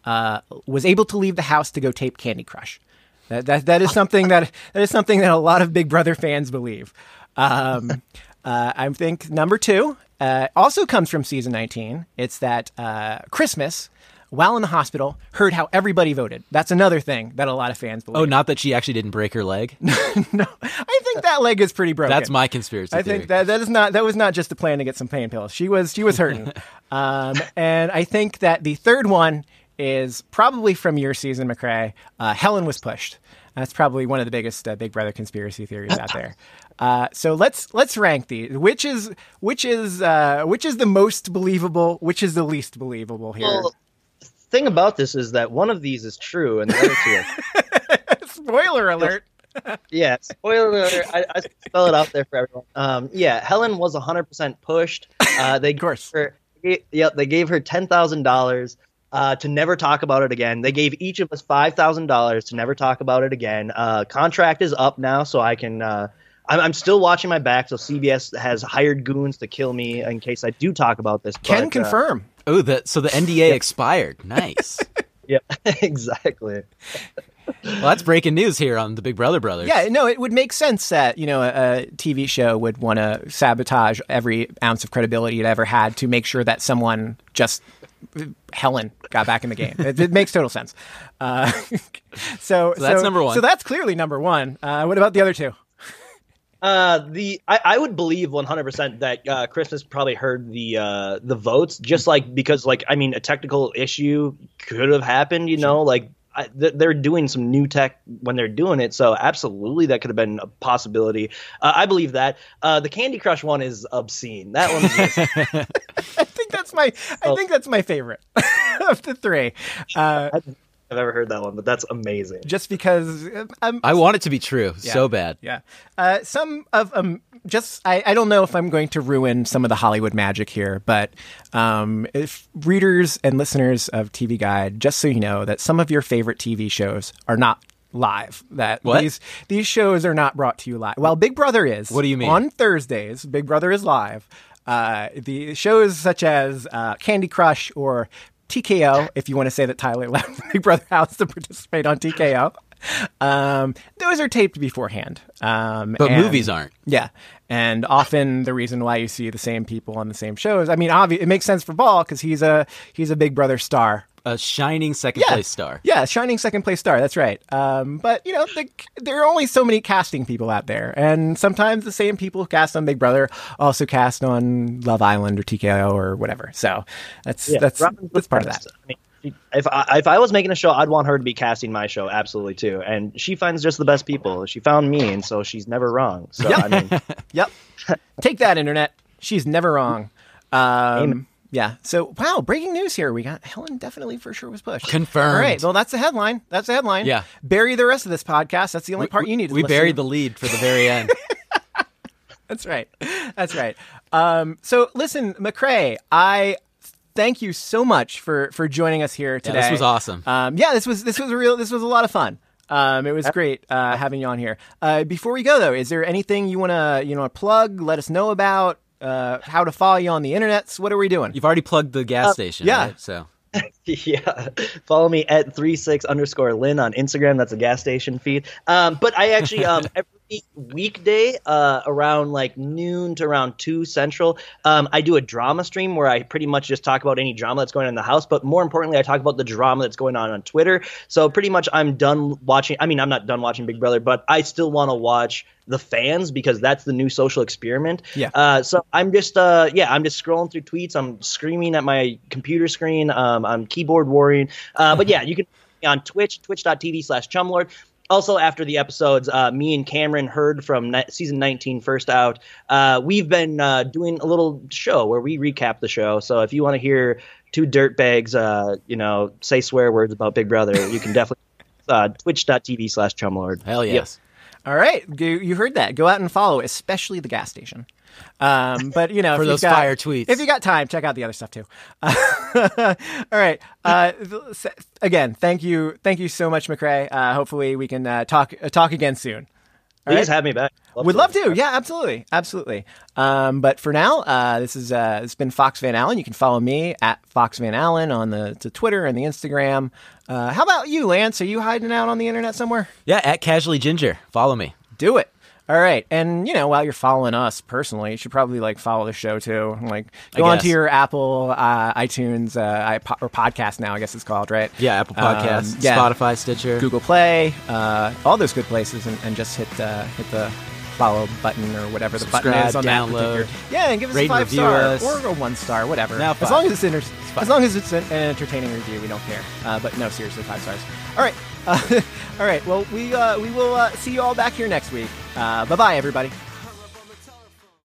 A: uh, was able to leave the house to go tape Candy Crush. That, that, that is something that that is something that a lot of Big Brother fans believe. Um, uh, I think number two uh, also comes from season 19. It's that uh, Christmas, while in the hospital, heard how everybody voted. That's another thing that a lot of fans believe.
B: Oh, not that she actually didn't break her leg.
A: no, I think that leg is pretty broken.
B: That's my conspiracy
A: I
B: theory.
A: think that that is not that was not just a plan to get some pain pills. She was she was hurting, um, and I think that the third one is probably from your season, McCrae. Uh, Helen was pushed. That's probably one of the biggest uh, Big Brother conspiracy theories out there. Uh, so let's let's rank these. Which is which is uh, which is the most believable? Which is the least believable here?
C: Well, thing about this is that one of these is true and the other two are
A: Spoiler alert.
C: yeah, spoiler alert. I, I spell it out there for everyone. Um, yeah, Helen was 100% pushed. Uh, they
A: Of course.
C: Her, yep, they gave her ten thousand dollars uh, to never talk about it again. They gave each of us five thousand dollars to never talk about it again. Uh, contract is up now, so I can. Uh, I'm, I'm still watching my back. So CBS has hired goons to kill me in case I do talk about this.
A: Can
C: but, uh,
A: confirm.
B: Oh, the so the NDA expired. Nice.
C: yeah, exactly.
B: well, that's breaking news here on the Big Brother Brothers.
A: Yeah, no, it would make sense that you know a, a TV show would want to sabotage every ounce of credibility it ever had to make sure that someone just Helen got back in the game. it, it makes total sense. Uh, so,
B: So that's number one.
A: So that's clearly number one. Uh, what about the other two?
C: Uh, the I, I would believe 100% that uh, Christmas probably heard the uh, the votes, just like because like I mean a technical issue could have happened, you know, like I, th- they're doing some new tech when they're doing it, so absolutely that could have been a possibility. Uh, I believe that. Uh, the Candy Crush one is obscene. That one just
A: I think that's my. I think that's my favorite of the three. Uh,
C: I've never heard that one, but that's amazing.
A: just because uh, I'm,
B: I want it to be true so bad.
A: Yeah. Uh, some of um, just I, I don't know if I'm going to ruin some of the Hollywood magic here, but um, if readers and listeners of TV Guide, just so you know that some of your favorite TV shows are not live. That
B: What?
A: these these shows are not brought to you live. Well, Big Brother is.
B: What do you mean?
A: On Thursdays, Big Brother is live. Uh, the shows such as uh, Candy Crush or TKO, if you want to say that Tyler left Big Brother house to participate on TKO. Um, those are taped beforehand. Um,
B: But
A: and-
B: movies aren't.
A: Yeah, and often the reason why you see the same people on the same shows. I mean, obvi- it makes sense for Paul because he's a he's a Big Brother star.
B: A shining second
A: Yeah.
B: place star.
A: Yeah, shining second place star. That's right. Um, but you know, the, there are only so many casting people out there, and sometimes the same people who cast on Big Brother also cast on Love Island or TKO or whatever. So that's
C: Yeah,
A: that's
C: Robyn's
A: that's part of that.
C: I mean, if I, if I was making a show, I'd want her to be casting my show absolutely too. And she finds just the best people. She found me, and so she's never wrong. So I mean,
A: Yep. Take that, internet. She's never wrong. Um,
C: Amen.
A: Yeah. So, wow, breaking news here. We got Helen definitely for sure was pushed.
B: Confirmed.
A: All right. Well, that's the headline. That's the headline.
B: Yeah.
A: Bury the rest of this podcast. That's the only part you need. to
B: We
A: listen
B: buried
A: to.
B: the lead for the very end.
A: That's right. That's right. Um, so, listen, McCrae, I thank you so much for for joining us here today.
B: this was awesome.
A: Um, yeah, this was this was a real this was a lot of fun. Um, it was great uh, having you on here. Uh, before we go though, is there anything you want to you know plug? Let us know about uh, how to follow you on the internets. What are we doing?
B: You've already plugged the gas station.
A: yeah.
B: right? So
C: yeah, follow me at three six underscore Lynn on Instagram. That's a gas station feed. Um, but I actually um every weekday uh around like noon to around two central, um I do a drama stream where I pretty much just talk about any drama that's going on in the house. But more importantly, I talk about the drama that's going on on Twitter. So pretty much I'm done watching. I mean, I'm not done watching Big Brother, but I still want to watch the fans because that's the new social experiment.
A: Yeah.
C: Uh, so I'm just uh yeah I'm just scrolling through tweets. I'm screaming at my computer screen. Um, I'm keyboard warring. Uh, but yeah, you can find me on Twitch, twitch.tv slash chumlord. Also, after the episodes, uh, me and Cameron heard from ni- season 19 first out. Uh, we've been uh, doing a little show where we recap the show. So if you want to hear two dirtbags, uh, you know, say swear words about Big Brother, you can definitely uh, twitch.tv slash chumlord.
B: hell yes.
A: All right, you heard that. Go out and follow, especially the gas station. Um, but you know,
B: For
A: if
B: those
A: got-
B: fire tweets.
A: If you got time, check out the other stuff too. all right. Uh, again, thank you, thank you so much, McCrae. Uh, hopefully, we can uh, talk uh, talk again soon. All
C: Please
A: right.
C: have me back.
A: We'd love to. Yeah, absolutely. Absolutely. Um, but for now, uh, this is uh, it's been Fox Van Allen. You can follow me at Fox Van Allen on the, the Twitter and the Instagram. Uh, how about you, Lance? Are you hiding out on the internet somewhere?
B: Yeah, at Casually Ginger. Follow me.
A: do it. All right, and you know, while you're following us personally, you should probably like follow the show too. Like, go onto your Apple, uh, iTunes, uh, iPod, or podcast now, I guess it's called, right?
B: Yeah, Apple
A: um,
B: Podcasts, um,
A: yeah.
B: Spotify, Stitcher,
A: Google Play, uh, all those good places, and, and just hit uh, hit the follow button or whatever Subscribe, the button is on
B: download, that
A: particular. Yeah, and give us
B: rate,
A: a five star
B: us.
A: or a one star, whatever.
B: Now,
A: as long as it's, inter- as long as it's an entertaining review, we don't care. Uh, but no, seriously, five stars. All right. all right. Well, we uh, we will uh, see you all back here next week. Uh, bye bye, everybody.